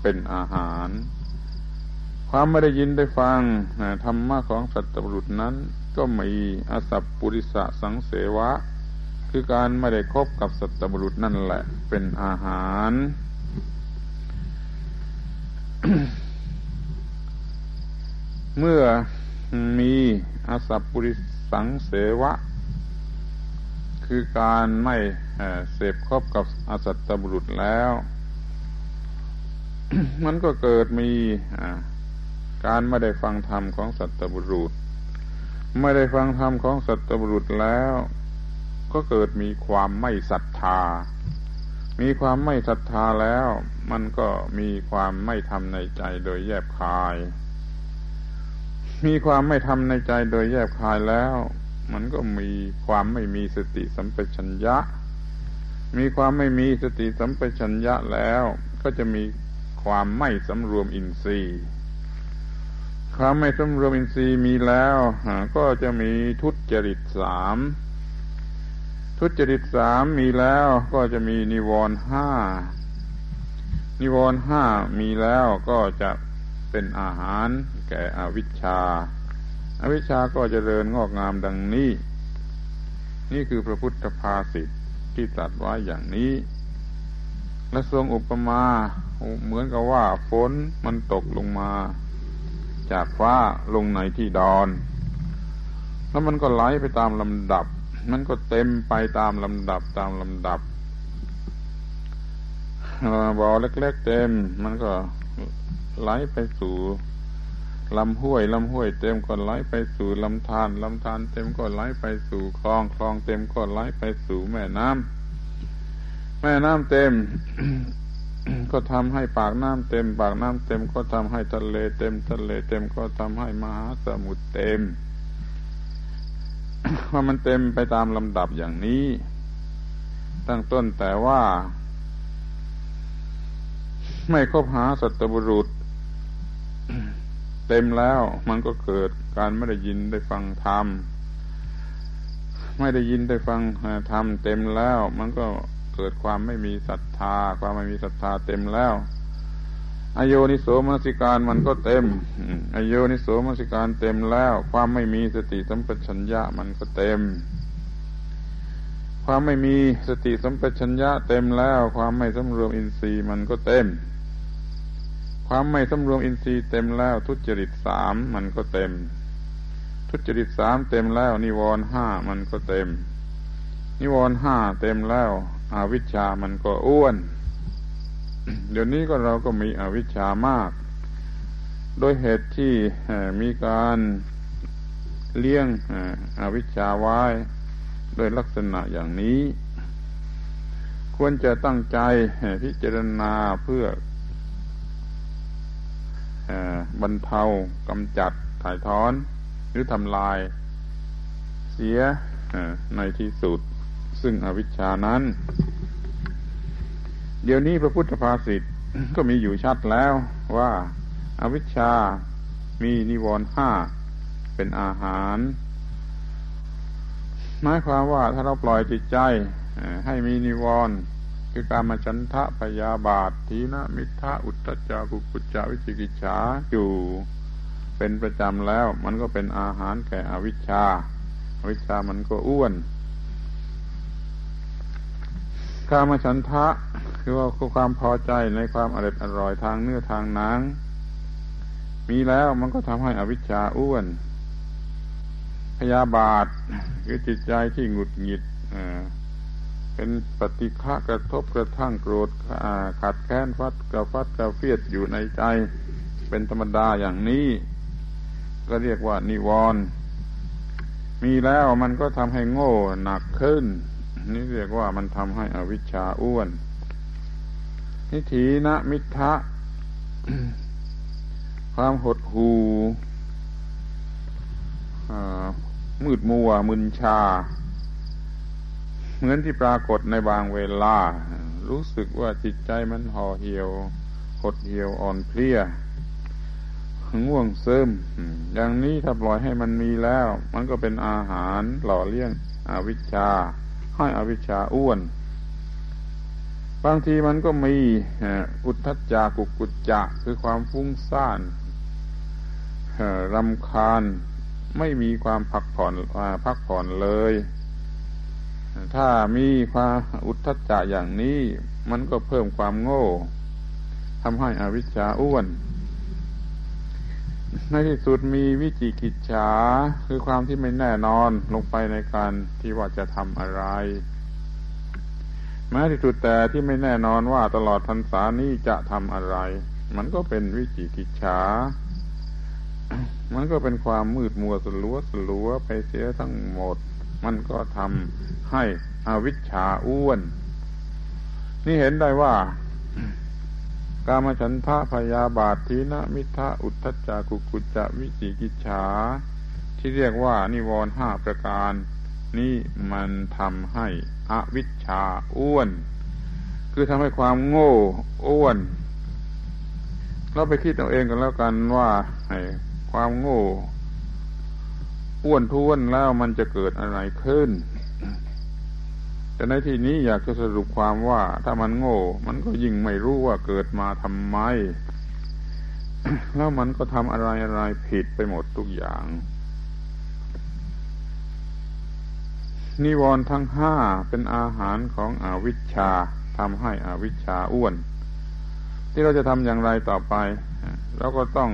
เป็นอาหาร ความไม่ได้ยินได้ฟังธรรมะของสัตบุรุษนั้น ก็มีอสัพปุริสะสังเสวะ คือการไม่ได้คบกับสัตบุรุษนั่นแหละ เป็นอาหารเมื่อ มีอสัพปุริสังเสวะ คือการไม่เสพครบกับอสัตบุรุษแล้ว มันก็เกิดมีการไม่ได้ฟังธรรมของสัตบุรุษ ไม่ได้ฟังธรรมของสัตบุรุษแล้ว ก็เกิดมีความไม่ศรัทธา มีความไม่ศรัทธาแล้ว มันก็มีความไม่ทำในใจโดยแยบคาย มีความไม่ทำในใจโดยแยบคายแล้ว มันก็มีความไม่มีสติสัมปชัญญะ มีความไม่มีสติสัมปชัญญะแล้ว ก็จะมีความไม่สำรวมอินทรีย์ ความไม่สมรวมอินทรีย์มีแล้ว ก็จะมีทุจริตสามทุจริตสามมีแล้วก็จะมีนิวรณ์ห้านิวรณ์ห้ามีแล้วก็จะเป็นอาหาร แก่อวิชชาอาวิชชาก็จะเริญงอกงามดังนี้ นี่คือพระพุทธภาษิตที่ตรัสไว้อย่างนี้ และทรงอุปมาเหมือนกับว่าฝนมันตกลงมา จากฟ้าลงในที่ดอน แล้วมันก็ไหลไปตามลำดับ มันก็เต็มไปตามลำดับตามลำดับบ่อเล็กๆเต็ม มันก็ไหลไปสู่ ลำห้วยลำห้วยเต็มก็ไหลไปสู่ลำธารลำธารเต็มก็ไหลไปสู่คลองคลองเต็มก็ไหลไปสู่แม่น้ำแม่น้ำเต็ม ก็ทำให้ปากน้ำเต็ม ปากน้ำเต็มก็ทำให้ทะเลเต็ม ทะเลเต็มก็ทำให้มหาสมุทรเต็มว่ามันเต็มไปตามลำดับอย่างนี้ ตั้งต้นแต่ว่า ไม่คบหาสัตบุรุษ เต็มแล้ว มันก็เกิดการไม่ได้ยินได้ฟังธรรมไม่ได้ยินได้ฟังธรรมเต็มแล้ว มันก็เกิดความไม่มีศรัทธา ความไม่มีศรัทธาเต็มแล้วอโยนิโสมนสิการมันก็เต็มอโยนิโสมนสิการเต็มแล้ว ความไม่มีสติสัมปชัญญะมันก็เต็ม ความไม่มีสติสัมปชัญญะเต็มแล้ว ความไม่สำรวมอินทรีย์มันก็เต็ม ความไม่สำรวมอินทรีย์เต็มแล้ว ทุจริตสามมันก็เต็ม ทุจริตสามเต็มแล้ว นิวรณ์ห้ามันก็เต็ม นิวรณ์ห้าเต็มแล้วอวิชชามันก็อ้วน เดี๋ยวนี้ก็เราก็มีอวิชชามาก โดยเหตุที่มีการเลี้ยงอวิชชาไว้โดยลักษณะอย่างนี้ ควรจะตั้งใจพิจารณาเพื่อ บรรเทากำจัดถ่ายถอน หรือทำลาย เสียในที่สุด ซึ่งอวิชชานั้น เดี๋ยวนี้พระพุทธภาษิตก็มีอยู่ชัดแล้วว่าอาวิชชามีนิวรณ์ห้าเป็นอาหาร หมายความว่าถ้าเราปล่อยจิตใจให้มีนิวรณ์ คือการมาฉันทะพยาบาททีนะมิทะอุตตจากุกุจจาวิจิกิจฉาอยู่เป็นประจำแล้ว มันก็เป็นอาหารแก่อวิชชาอาวิชชามันก็อ้วนกามฉันทะคือว่าความพอใจในความอร่อยอร่อยทางเนื้อทางหนังมีแล้วมันก็ทำให้อวิชชาอ้วน พยาบาทคือจิตใจที่หงุดหงิด เป็นปฏิฆะกระทบกระทั่งโกรธขัดแค้นฟัดกระฟัดกระเฟียดอยู่ในใจ เป็นธรรมดาอย่างนี้ ก็เรียกว่านิวรณ์มีแล้วมันก็ทำให้โง่หนักขึ้น นี่เรียกว่ามันทำให้อวิชชาอ้วน นิถีนะมิทะความหดหู่มืดมัวมึนชา เหมือนที่ปรากฏในบางเวลา รู้สึกว่าจิตใจมันห่อเหี่ยวหดเหี่ยวอ่อนเพลียง่วงซิมอย่างนี้ถ้าปล่อยให้มันมีแล้ว มันก็เป็นอาหารหล่อเลี้ยงอวิชชา ให้อวิชชาอ้วน บางทีมันก็มีอุทธัจจากุกุจจะคือความฟุ้งซ่านรำคาญไม่มีความพักผ่อนพักผ่อนเลย ถ้ามีความอุทธัจจะอย่างนี้ มันก็เพิ่มความโง่ทำให้อวิชชาอ้วน ในที่สุดมีวิจิกิจฉาคือความที่ไม่แน่นอนลงไปในการที่ว่าจะทำอะไรแม้ที่สุดแต่ที่ไม่แน่นอนว่าตลอดพรรษานี้จะทำอะไร มันก็เป็นวิจิกิจฉามันก็เป็นความมืดมัวสลัวสลัวไปเสียทั้งหมด มันก็ทำให้อวิชชาอ้วน นี่เห็นได้ว่า กามฉันทะพยาบาททีนะมิทะอุทธจักุกุจจะวิจิกิจฉา ที่เรียกว่านิวรห้าประการ นี่มันทำให้อวิชชาอ้วน คือทำให้ความโง่อ้วนเราไปคิดเอาเองกันแล้วกันว่าความโง่ อ้วนท้วนแล้วมันจะเกิดอะไรขึ้น แต่ในที่นี้อยากจะสรุปความว่าถ้ามันโง่ มันก็ยิ่งไม่รู้ว่าเกิดมาทำไม แล้วมันก็ทำอะไรอะไรผิดไปหมดทุกอย่าง นิวรณ์ทั้งห้าเป็นอาหารของอวิชชาทำให้อวิชชาอ้วน ที่เราจะทำอย่างไรต่อไป เราก็ต้อง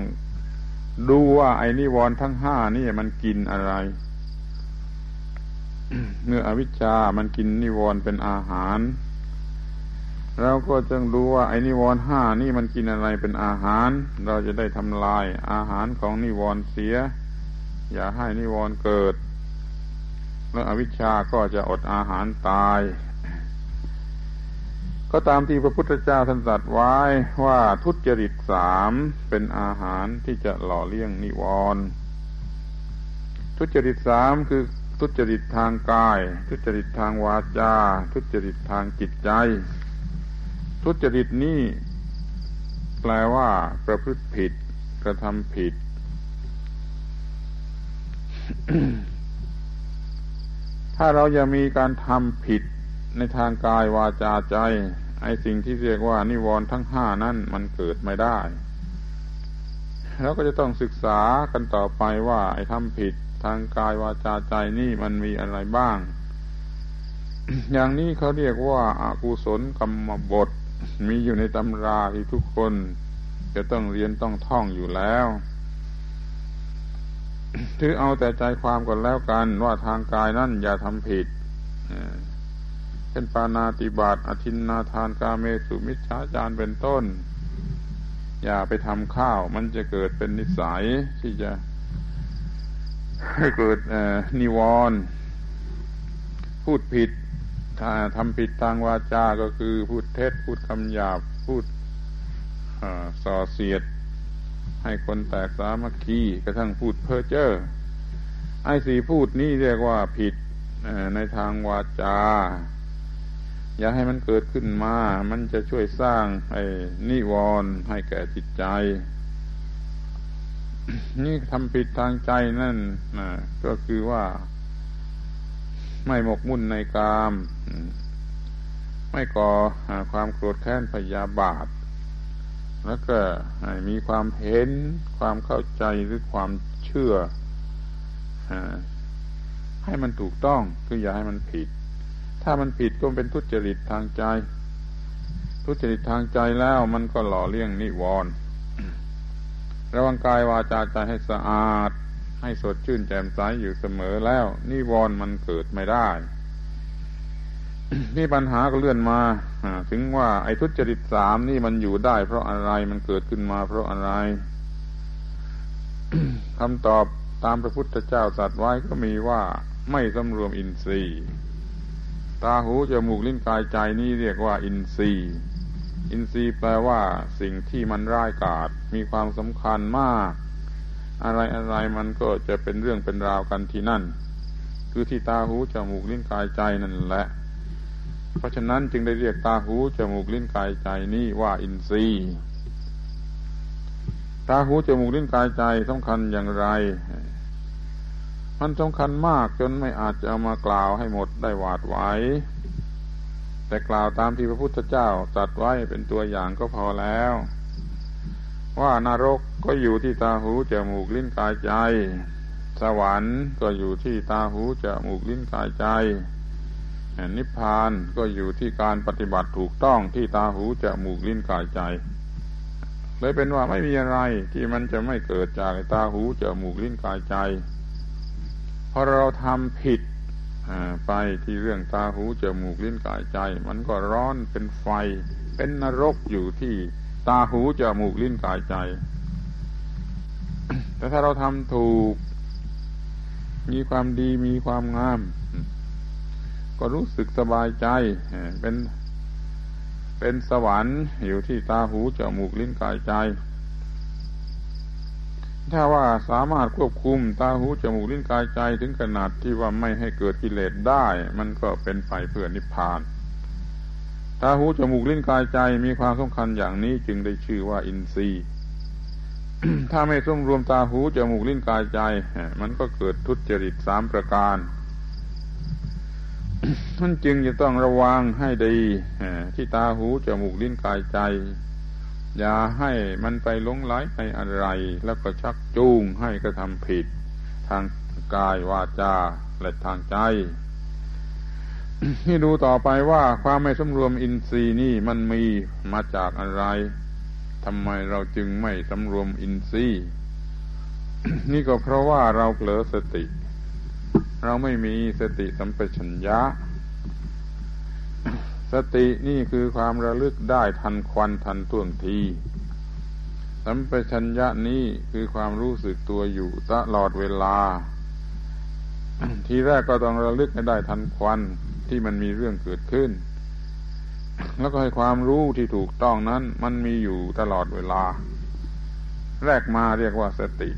ดูว่าไอ้นิวรณ์ทั้งห้านี่มันกินอะไร เมื่ออวิชชามันกินนิวรณ์เป็นอาหารเราก็จึงดูว่าไอ้นิวรณ์ห้านี่มันกินอะไรเป็นอาหาร เราจะได้ทำลายอาหารของนิวรณ์เสีย อย่าให้นิวรณ์เกิด แล้วอวิชชาก็จะอดอาหารตาย ก็ตามที่พระพุทธเจ้าท่านตรัสไว้ว่าทุจริตสามเป็นอาหารที่จะหล่อเลี้ยงนิวรณ์ทุจริตสามคือทุจริตทางกาย ทุจริตทางวาจา ทุจริตทางจิตใจ ทุจริตนี้แปลว่า ประพฤติผิด กระทำผิด ถ้าเราจะมีการทำผิดในทางกายวาจาใจ ไอ้สิ่งที่เรียกว่านิวรณ์ทั้งห้านั่นมันเกิดไม่ได้ แล้วก็จะต้องศึกษากันต่อไปว่า ไอ้ทำผิดทางกายวาจาใจนี่มันมีอะไรบ้าง อย่างนี้เขาเรียกว่าอากุศลกรรมบท มีอยู่ในตำราที่ทุกคน จะต้องเรียนต้องท่องอยู่แล้วถือเอาแต่ใจความก่อนแล้วกันว่าทางกายนั่นอย่าทำผิด ช่นปานาติบาตอธินนาทานกาเมสุมิชฌาจารเป็นต้น อย่าไปทำข้าว มันจะเกิดเป็นนิสัยที่จะให้เกิดนิวรณ์พูดผิดทำผิดทางวาจาก็คือพูดเท็จพูดคำหยาบพูดส่อเสียด ให้คนแตกสามัคคีกระทั่งพูดเพ้อเจ้อไอ้สีพูดนี่เรียกว่าผิดในทางวาจา อย่าให้มันเกิดขึ้นมา มันจะช่วยสร้างไอ้นิวรณ์ให้แก่จิตใจ นี่ทำผิดทางใจนั่นนะก็คือว่า ไม่หมกมุ่นในกาม ไม่ก่อความโกรธแค้นพยาบาท แล้วก็มีความเห็น ความเข้าใจหรือความเชื่อให้มันถูกต้อง คืออย่าให้มันผิด ถ้ามันผิดก็เป็นทุจริตทางใจ ทุจริตทางใจแล้วมันก็หล่อเลี้ยงนิวรณ์ระวังกายวาจาใจให้สะอาด ให้สดชื่นแจ่มใสอยู่เสมอแล้ว นิวรณ์มันเกิดไม่ได้นี่ปัญหาก็เลื่อนมาถึงว่าไอ้ทุจริตสามนี่มันอยู่ได้ เพราะอะไรมันเกิดขึ้นมา เพราะอะไรคำตอบตามพระพุทธเจ้าสัตรัสไว้ก็มีว่าไม่สำรวมอินทรีย์ ตาหูจมูกลิ้นกายใจนี่เรียกว่าอินทรีย์ อินทรีย์แปลว่าสิ่งที่มันร้ายกาจมีความสำคัญมาก อะไรอะไรมันก็จะเป็นเรื่องเป็นราวกันที่นั่น คือที่ตาหูจมูกลิ้นกายใจนั่นแหละ เพราะฉะนั้นจึงได้เรียกตาหูจมูกลิ้นกายใจนี่ว่าอินทรีย์ตาหูจมูกลิ้นกายใจสำคัญอย่างไร มันสำคัญมากจนไม่อาจจะเอามากล่าวให้หมดได้หวาดไหวแต่กล่าวตามที่พระพุทธเจ้าตรัสไว้เป็นตัวอย่างก็พอแล้ว ว่านรกก็อยู่ที่ตาหูจมูกลิ้นกายใจ สวรรค์ก็อยู่ที่ตาหูจมูกลิ้นกายใจนิพพานก็อยู่ที่การปฏิบัติถูกต้องที่ตาหูจมูกลิ้นกายใจ เลยเป็นว่าไม่มีอะไรที่มันจะไม่เกิดจากตาหูจมูกลิ้นกายใจ อเราทำผิดไปที่เรื่องตาหูจมูกลิ้นกายใจ มันก็ร้อนเป็นไฟ เป็นนรกอยู่ที่ตาหูจมูกลิ้นกายใจ แต่ถ้าเราทำถูก มีความดีมีความงาม ก็รู้สึกสบายใจ เป็นเป็นสวรรค์อยู่ที่ตาหูจมูกลิ้นกายใจ ถ้าว่าสามารถควบคุมตาหูจมูกลิ้นกายใจถึงขนาดที่ว่าไม่ให้เกิดกิเลสได้ มันก็เป็นไปเพื่อนิพพาน ตาหูจมูกลิ้นกายใจมีความสำคัญอย่างนี้จึงได้ชื่อว่าอินทรีย์ ถ้าไม่สมรวมตาหูจมูกลิ้นกายใจ มันก็เกิดทุจริตสามประการท่านจึงจะต้องระวังให้ดีที่ตาหูจมูกลิ้นกายใจ อย่าให้มันไปลงไหลในอะไร แล้วก็ชักจูงให้กระทำผิด ทางกายวาจาและทางใจนี่ดูต่อไปว่าความไม่สำรวมอินทรีย์นี่มันมีมาจากอะไรทำไมเราจึงไม่สำรวมอินทรีย์ นี่ก็เพราะว่าเราเผลอสติ เราไม่มีสติสัมปชัญญะ สตินี่คือความระลึกได้ทันควันทันท่วงทีสัมปชัญญะนี้คือความรู้สึกตัวอยู่ตลอดเวลา ทีแรกก็ต้องระลึกให้ได้ทันควันที่มันมีเรื่องเกิดขึ้น แล้วก็ให้ความรู้ที่ถูกต้องนั้น มันมีอยู่ตลอดเวลา แรกมาเรียกว่าสติ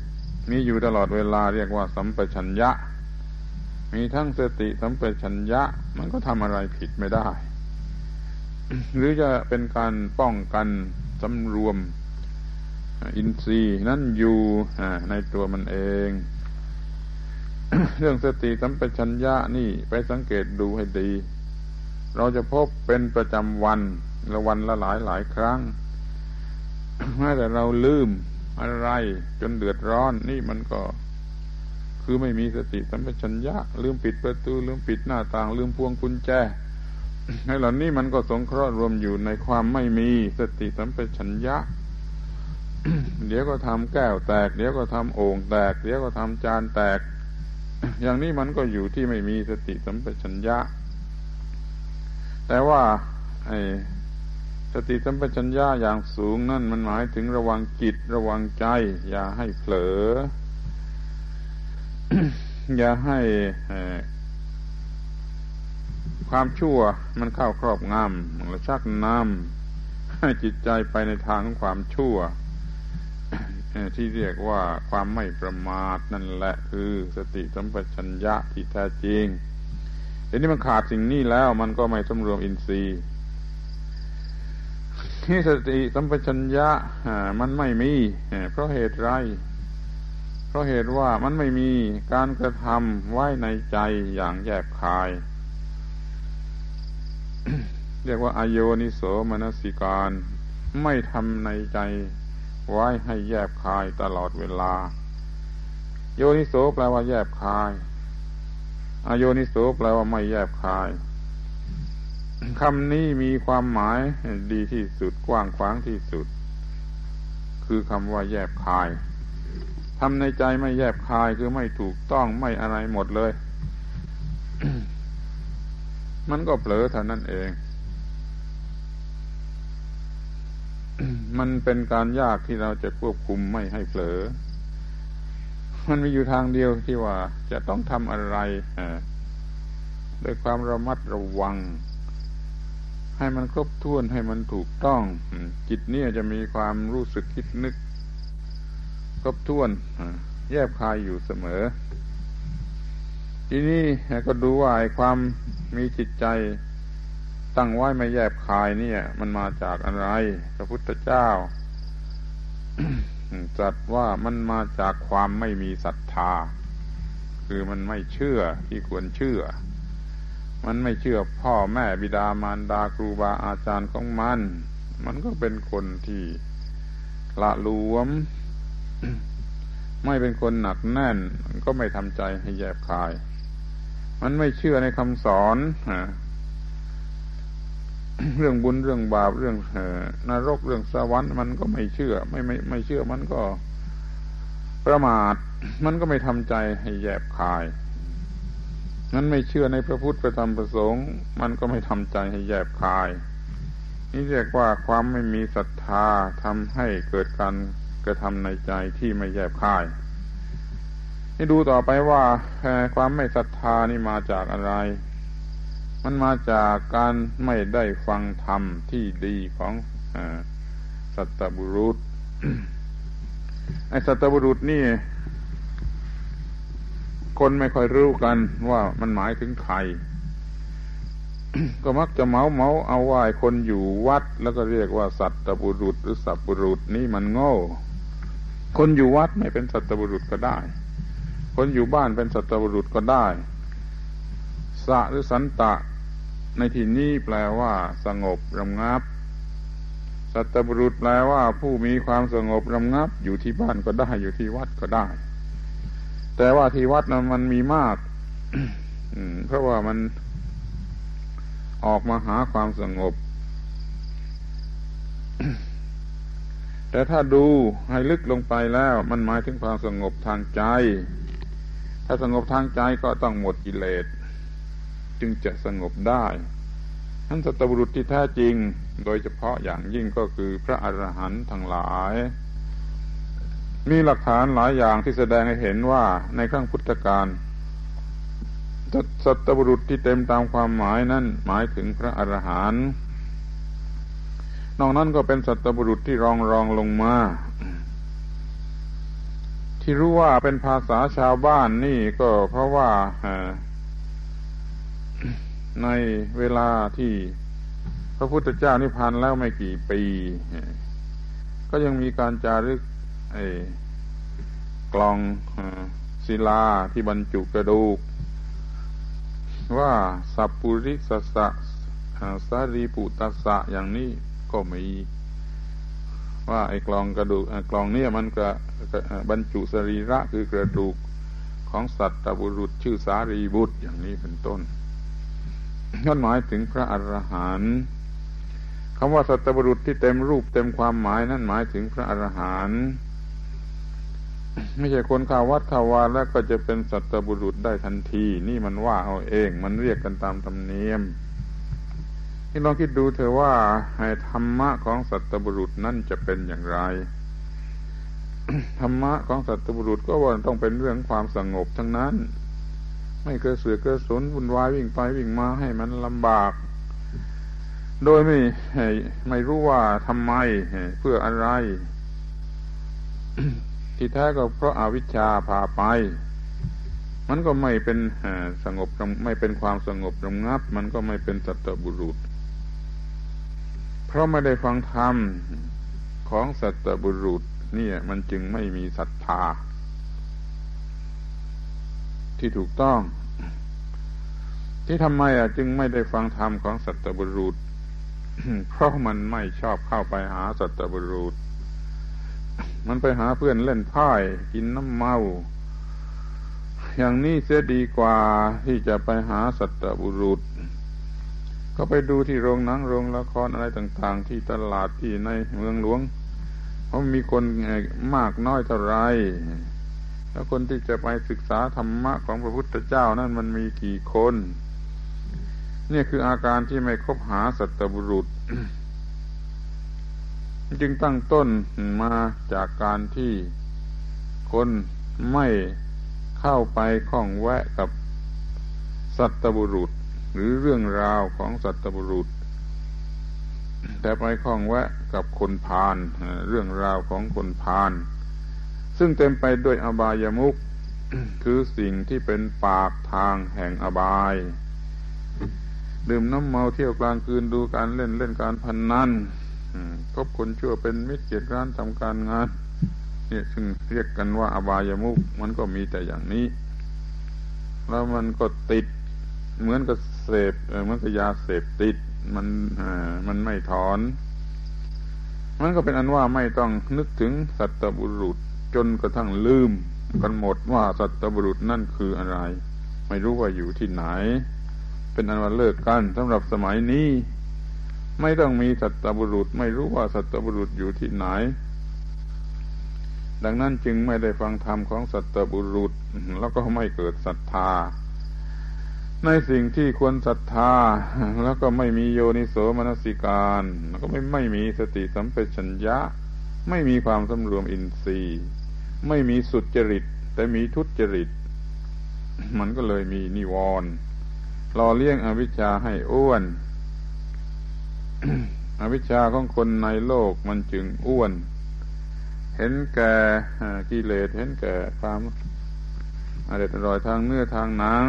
มีอยู่ตลอดเวลาเรียกว่าสัมปชัญญะ มีทั้งสติสัมปชัญญะ มันก็ทำอะไรผิดไม่ได้ หรือจะเป็นการป้องกันสำรวม อินทรีย์นั่นอยู่ในตัวมันเอง เรื่องสติสัมปชัญญะนี่ไปสังเกตดูให้ดี เราจะพบเป็นประจำวันละวันละหลายหลายครั้งแม้แต่เราลืมอะไรจนเดือดร้อน นี่มันก็คือไม่มีสติสัมปชัญญะ ลืมปิดประตู ลืมปิดหน้าต่าง ลืมพวงกุญแจ ไอ้เหล่านี้มันก็สงเคราะห์รวมอยู่ในความไม่มีสติสัมปชัญญะ เดี๋ยวก็ทำแก้วแตก เดี๋ยวก็ทำโอ่งแตก เดี๋ยวก็ทำจานแตก อย่างนี้มันก็อยู่ที่ไม่มีสติสัมปชัญญะ แต่ว่าไอ้สติสัมปชัญญะอย่างสูงนั่นมันหมายถึงระวังจิตระวังใจ อย่าให้เผลอ อย่าให้ ความชั่วมันเข้าครอบงำและชักนำให้จิตใจไปในทางของความชั่วที่เรียกว่าความไม่ประมาทนั่นแหละคือสติสัมปชัญญะที่แท้จริงทีนี้มันขาดสิ่งนี้แล้วมันก็ไม่สำรวมอินทรีย์นี่สติสัมปชัญญะมันไม่มี เพราะเหตุไร เพราะเหตุว่ามันไม่มีการกระทำไว้ในใจอย่างแยบคาย เรียกว่าอโยนิโสมนสิการ ไม่ทำในใจ ไว้ให้แยบคายตลอดเวลา โยนิโสแปลว่าแยบคายอโยนิโสแปลว่าไม่แยบคายคำนี้มีความหมายดีที่สุดกว้างขวางที่สุด คือคำว่าแยบคายทำในใจไม่แยบคายคือไม่ถูกต้องไม่อะไรหมดเลย มันก็เผลอเท่านั้นเอง มันเป็นการยากที่เราจะควบคุมไม่ให้เผลอ มันมีอยู่ทางเดียวที่ว่าจะต้องทำอะไรด้วยความระมัดระวัง ให้มันครบถ้วนให้มันถูกต้อง จิตเนี่ยจะมีความรู้สึกคิดนึก ครบถ้วนแยบคายอยู่เสมอ ทีนี้ก็ดูว่าไอ้ความ มีจิตใจตั้งไว้ไม่แยบคายเนี่ย มันมาจากอะไร พระพุทธเจ้าจัดว่ามันมาจากความไม่มีศรัทธา คือมันไม่เชื่อที่ควรเชื่อ มันไม่เชื่อพ่อแม่บิดามารดาครูบาอาจารย์ของมัน มันก็เป็นคนที่ละลวม ไม่เป็นคนหนักแน่น ก็ไม่ทำใจให้แยบคาย มันไม่เชื่อในคำสอนเรื่องบุญเรื่องบาปเรื่องนรกเรื่องสวรรค์มันก็ไม่เชื่อ ไม่ไม่ไม่เชื่อมันก็ประมาท มันก็ไม่ทำใจให้แยบคายนั้นไม่เชื่อในพระพุทธพระธรรมพระสงฆ์มันก็ไม่ทำใจให้แยบคาย นี่เรียกว่าความไม่มีศรัทธาทำให้เกิดการกระทำในใจที่ไม่แยบคาย นี่ดูต่อไปว่าความไม่ศรัทธานี่มาจากอะไร มันมาจากการไม่ได้ฟังธรรมที่ดีของอสัตบุรุษ ไอ้สัตบุรุษนี่ คนไม่ค่อยรู้กันว่ามันหมายถึงใคร ก็มักจะเมาเมาเอาว่าคนอยู่วัด แล้วก็เรียกว่าสัตบุรุษ หรือสัตบุรุษนี่มันโง่ คนอยู่วัดไม่เป็นสัตบุรุษก็ได้ คนอยู่บ้านเป็นสัตบุรุษก็ได้ สะหรือสันตะ ในที่นี้แปลว่า สงบรำงับ สัตบุรุษแปลว่า ผู้มีความสงบรำงับ อยู่ที่บ้านก็ได้อยู่ที่วัดก็ได้ แต่ว่าที่วัดนะมันมีมากเพราะว่ามันออกมาหาความสงบ แต่ถ้าดูให้ลึกลงไปแล้ว มันหมายถึงความสงบทางใจ ถ้าสงบทางใจก็ต้องหมดกิเลสจึงจะสงบได้ท่านสัตบุรุษที่แท้จริง โดยเฉพาะอย่างยิ่งก็คือพระอรหันต์ทั้งหลาย มีหลักฐานหลายอย่างที่แสดงให้เห็นว่าในครั้งพุทธกาลสัตบุรุษที่เต็มตามความหมายนั้นหมายถึงพระอรหันต์นอกนั้นก็เป็นสัตบุรุษที่รองรองลงมา ที่รู้ว่าเป็นภาษาชาวบ้านนี่ก็เพราะว่าในเวลาที่พระพุทธเจ้านิพพานแล้วไม่กี่ปี ก็ยังมีการจารึกกลองศิลาที่บรรจุกระดูก ว่าสัพปุริสสะสารีปุตสะอย่างนี้ก็มี ว่าไอ้กลองกระดูกกลองเนี่ยมันกระบรรจุสรีระคือกระดูกของสัตว์ตบุรุษชื่อสารีบุตรอย่างนี้เป็นต้นนั่นหมายถึงพระอรหันต์คำว่าสัตบุรุษที่เต็มรูปเต็มความหมายนั่นหมายถึงพระอรหันต์ไม่ใช่คนข่าววัดข่าววาแล้วก็จะเป็นสัตบุรุษได้ทันที นี่มันว่าเอาเอง มันเรียกกันตามธรรมเนียม ที่ลองคิดดูเถอะว่าให้ธรรมะของสัตบุรุษนั่นจะเป็นอย่างไร ธรรมะของสัตบุรุษก็ว่าต้องเป็นเรื่องความสงบทั้งนั้น ไม่เกิดเสือเกิดสนวุ่นวายวิ่งไปวิ่งมาให้มันลำบาก โดยไม่ไม่รู้ว่าทำไมเพื่ออะไร ที่แท้ก็เพราะอาวิชชาพาไปมันก็ไม่เป็นสงบไม่เป็นความสงบรงับ มันก็ไม่เป็นสัตบุรุษ เพราะไม่ได้ฟังธรรมของสัตบุรุษนี่มันจึงไม่มีศรัทธา ที่ถูกต้อง ที่ทำไมอะ จึงไม่ได้ฟังธรรมของสัตบุรุษ เพราะมันไม่ชอบเข้าไปหาสัตบุรุษ มันไปหาเพื่อนเล่นไพ่กินน้ำเมาอย่างนี้เสียดีกว่าที่จะไปหาสัตบุรุษ ก็ไปดูที่โรงหนังโรงละครอะไรต่าง ๆ ที่ตลาดที่ในเมืองหลวงเขามีคนมากน้อยเท่าไร แล้วคนที่จะไปศึกษาธรรมะของพระพุทธเจ้านั่นมันมีกี่คนนี่คืออาการที่ไม่คบหาสัตบุรุษ จึงตั้งต้นมาจากการที่คนไม่เข้าไปข้องแวะกับสัตบุรุษ หรือเรื่องราวของสัตบุรุษ แต่ไปข้องแวะกับคนพาลเรื่องราวของคนพาลซึ่งเต็มไปด้วยอบายามุขคือสิ่งที่เป็นปากทางแห่งอบาย ดื่มน้ำเมาเที่ยวกลางคืนดูการเล่นเล่นการพนนันพบคนชั่วเป็นมิตรเกียรร้านทำการงานเนี่ยซึ่งเรียกกันว่าอบายามุขมันก็มีแต่อย่างนี้ แล้วมันก็ติด เหมือนกับเสพเหมือนกับยาเสพติดมันมันไม่ถอน มันก็เป็นอันว่าไม่ต้องนึกถึงสัตบุรุษจนกระทั่งลืม กันหมดว่าสัตบุรุษนั่นคืออะไร ไม่รู้ว่าอยู่ที่ไหน เป็นอันว่าเลิกกันสำหรับสมัยนี้ ไม่ต้องมีสัตบุรุษ ไม่รู้ว่าสัตบุรุษอยู่ที่ไหน ดังนั้นจึงไม่ได้ฟังธรรมของสัตบุรุษ แล้วก็ไม่เกิดศรัทธา ในสิ่งที่ควรศรัทธา แล้วก็ไม่มีโยนิโสมนสิการ แล้วก็ไม่ไม่มีสติสัมปชัญญะ ไม่มีความสำรวมอินทรีย์ ไม่มีสุดจริต แต่มีทุจริต มันก็เลยมีนิวรณ์รอเลี้ยงอวิชชาให้อ้วน อวิชชาของคนในโลกมันจึงอ้วน เห็นแก่กิเลสเห็นแก่ความ อร่อยอร่อยทางเนื้อทางหนัง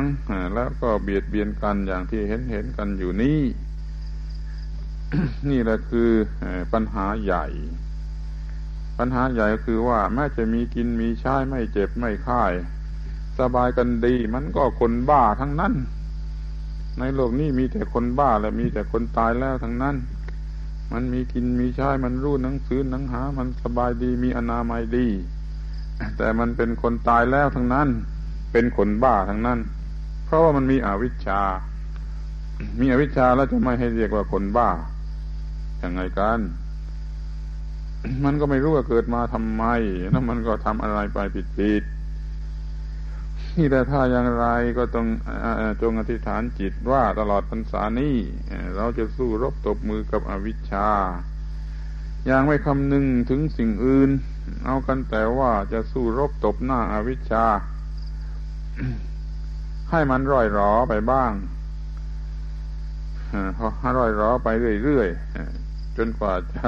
แล้วก็เบียดเบียนกันอย่างที่เห็นเห็นกันอยู่นี่นี่แหละคือปัญหาใหญ่ ปัญหาใหญ่คือว่าแม้จะมีกินมีใช้ไม่เจ็บไม่ค่าย สบายกันดี มันก็คนบ้าทั้งนั้น ในโลกนี้มีแต่คนบ้าและมีแต่คนตายแล้วทั้งนั้น มันมีกินมีใช้มันรู้หนังสือหนังหา มันสบายดีมีอนามัยดี แต่มันเป็นคนตายแล้วทั้งนั้น เป็นคนบ้าทั้งนั้น เพราะว่ามันมีอวิชชา มีอวิชชาแล้วจะไม่ให้เรียกว่าคนบ้าอย่างไงกันมันก็ไม่รู้ว่าเกิดมาทำไม แล้วมันก็ทำอะไรไปผิดผิดนี่แต่ถ้าอย่างไรก็ต้องจงอธิษฐานจิตว่าตลอดพรรษานี้เราจะสู้รบตบมือกับอวิชชา อย่างไม่คำนึงถึงสิ่งอื่น เอากันแต่ว่าจะสู้รบตบหน้าอาวิชชา ให้มันร่อยรอไปบ้างพอร่อยรอไปเรื่อยๆจนกว่าจะ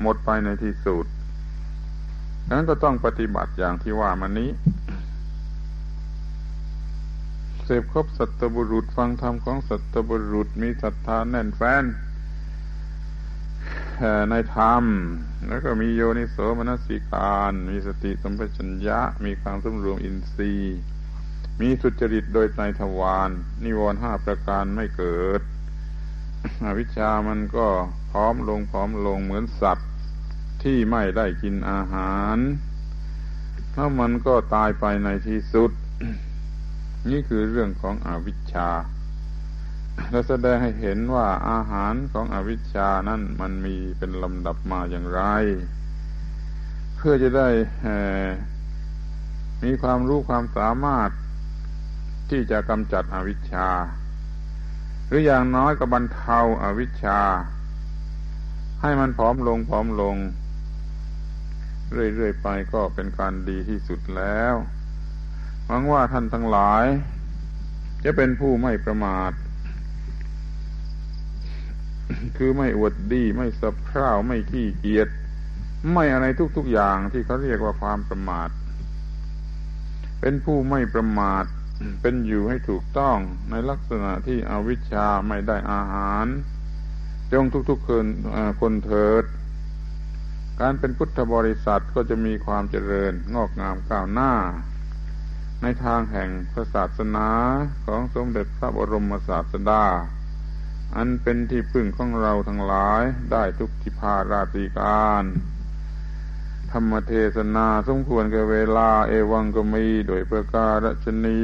หมดไปในที่สุดนั้นก็ต้องปฏิบัติอย่างที่ว่ามานี้ เสพครบสัตบุรุษฟังธรรมของสัตบุรุษมีศรัทธาแน่นแฟ้นในธรรม แล้วก็มีโยนิโสมนสิการ มีสติสัมปชัญญะ มีความสมรวมอินทรีย์ มีสุจริตโดยใจทวารนิวรณ์ห้าประการไม่เกิดอวิชามันก็พร้อมลงพร้อมลงเหมือนสัตว์ที่ไม่ได้กินอาหารแล้วมันก็ตายไปในที่สุด นี่คือเรื่องของอวิชชาและแสดงให้เห็นว่าอาหารของอวิชชานั่นมันมีเป็นลำดับมาอย่างไร เพื่อจะได้มีความรู้ความสามารถ ที่จะกำจัดอวิชชา หรืออย่างน้อยก็บรรเทาอาวิชชา ให้มันผอมลงผอมลง เรื่อยๆไปก็เป็นการดีที่สุดแล้วหวังว่าท่านทั้งหลาย จะเป็นผู้ไม่ประมาท คือไม่อวดดีไม่สะเพร่าไม่ขี้เกียจไม่อะไรทุกๆอย่างที่เขาเรียกว่าความประมาท เป็นผู้ไม่ประมาท เป็นอยู่ให้ถูกต้องในลักษณะที่อวิชชาไม่ได้อาหาร จงทุกๆคนคนเถิด การเป็นพุทธบริษัทก็จะมีความเจริญงอกงามก้าวหน้า ในทางแห่งพระศาสนาของสมเด็จพระบรมศาสดา อันเป็นที่พึ่งของเราทั้งหลายได้ทุกทิพาราตีการ ธรรมเทศนาสมควรแก่เวลาเอวังก็มีโดยประการชนี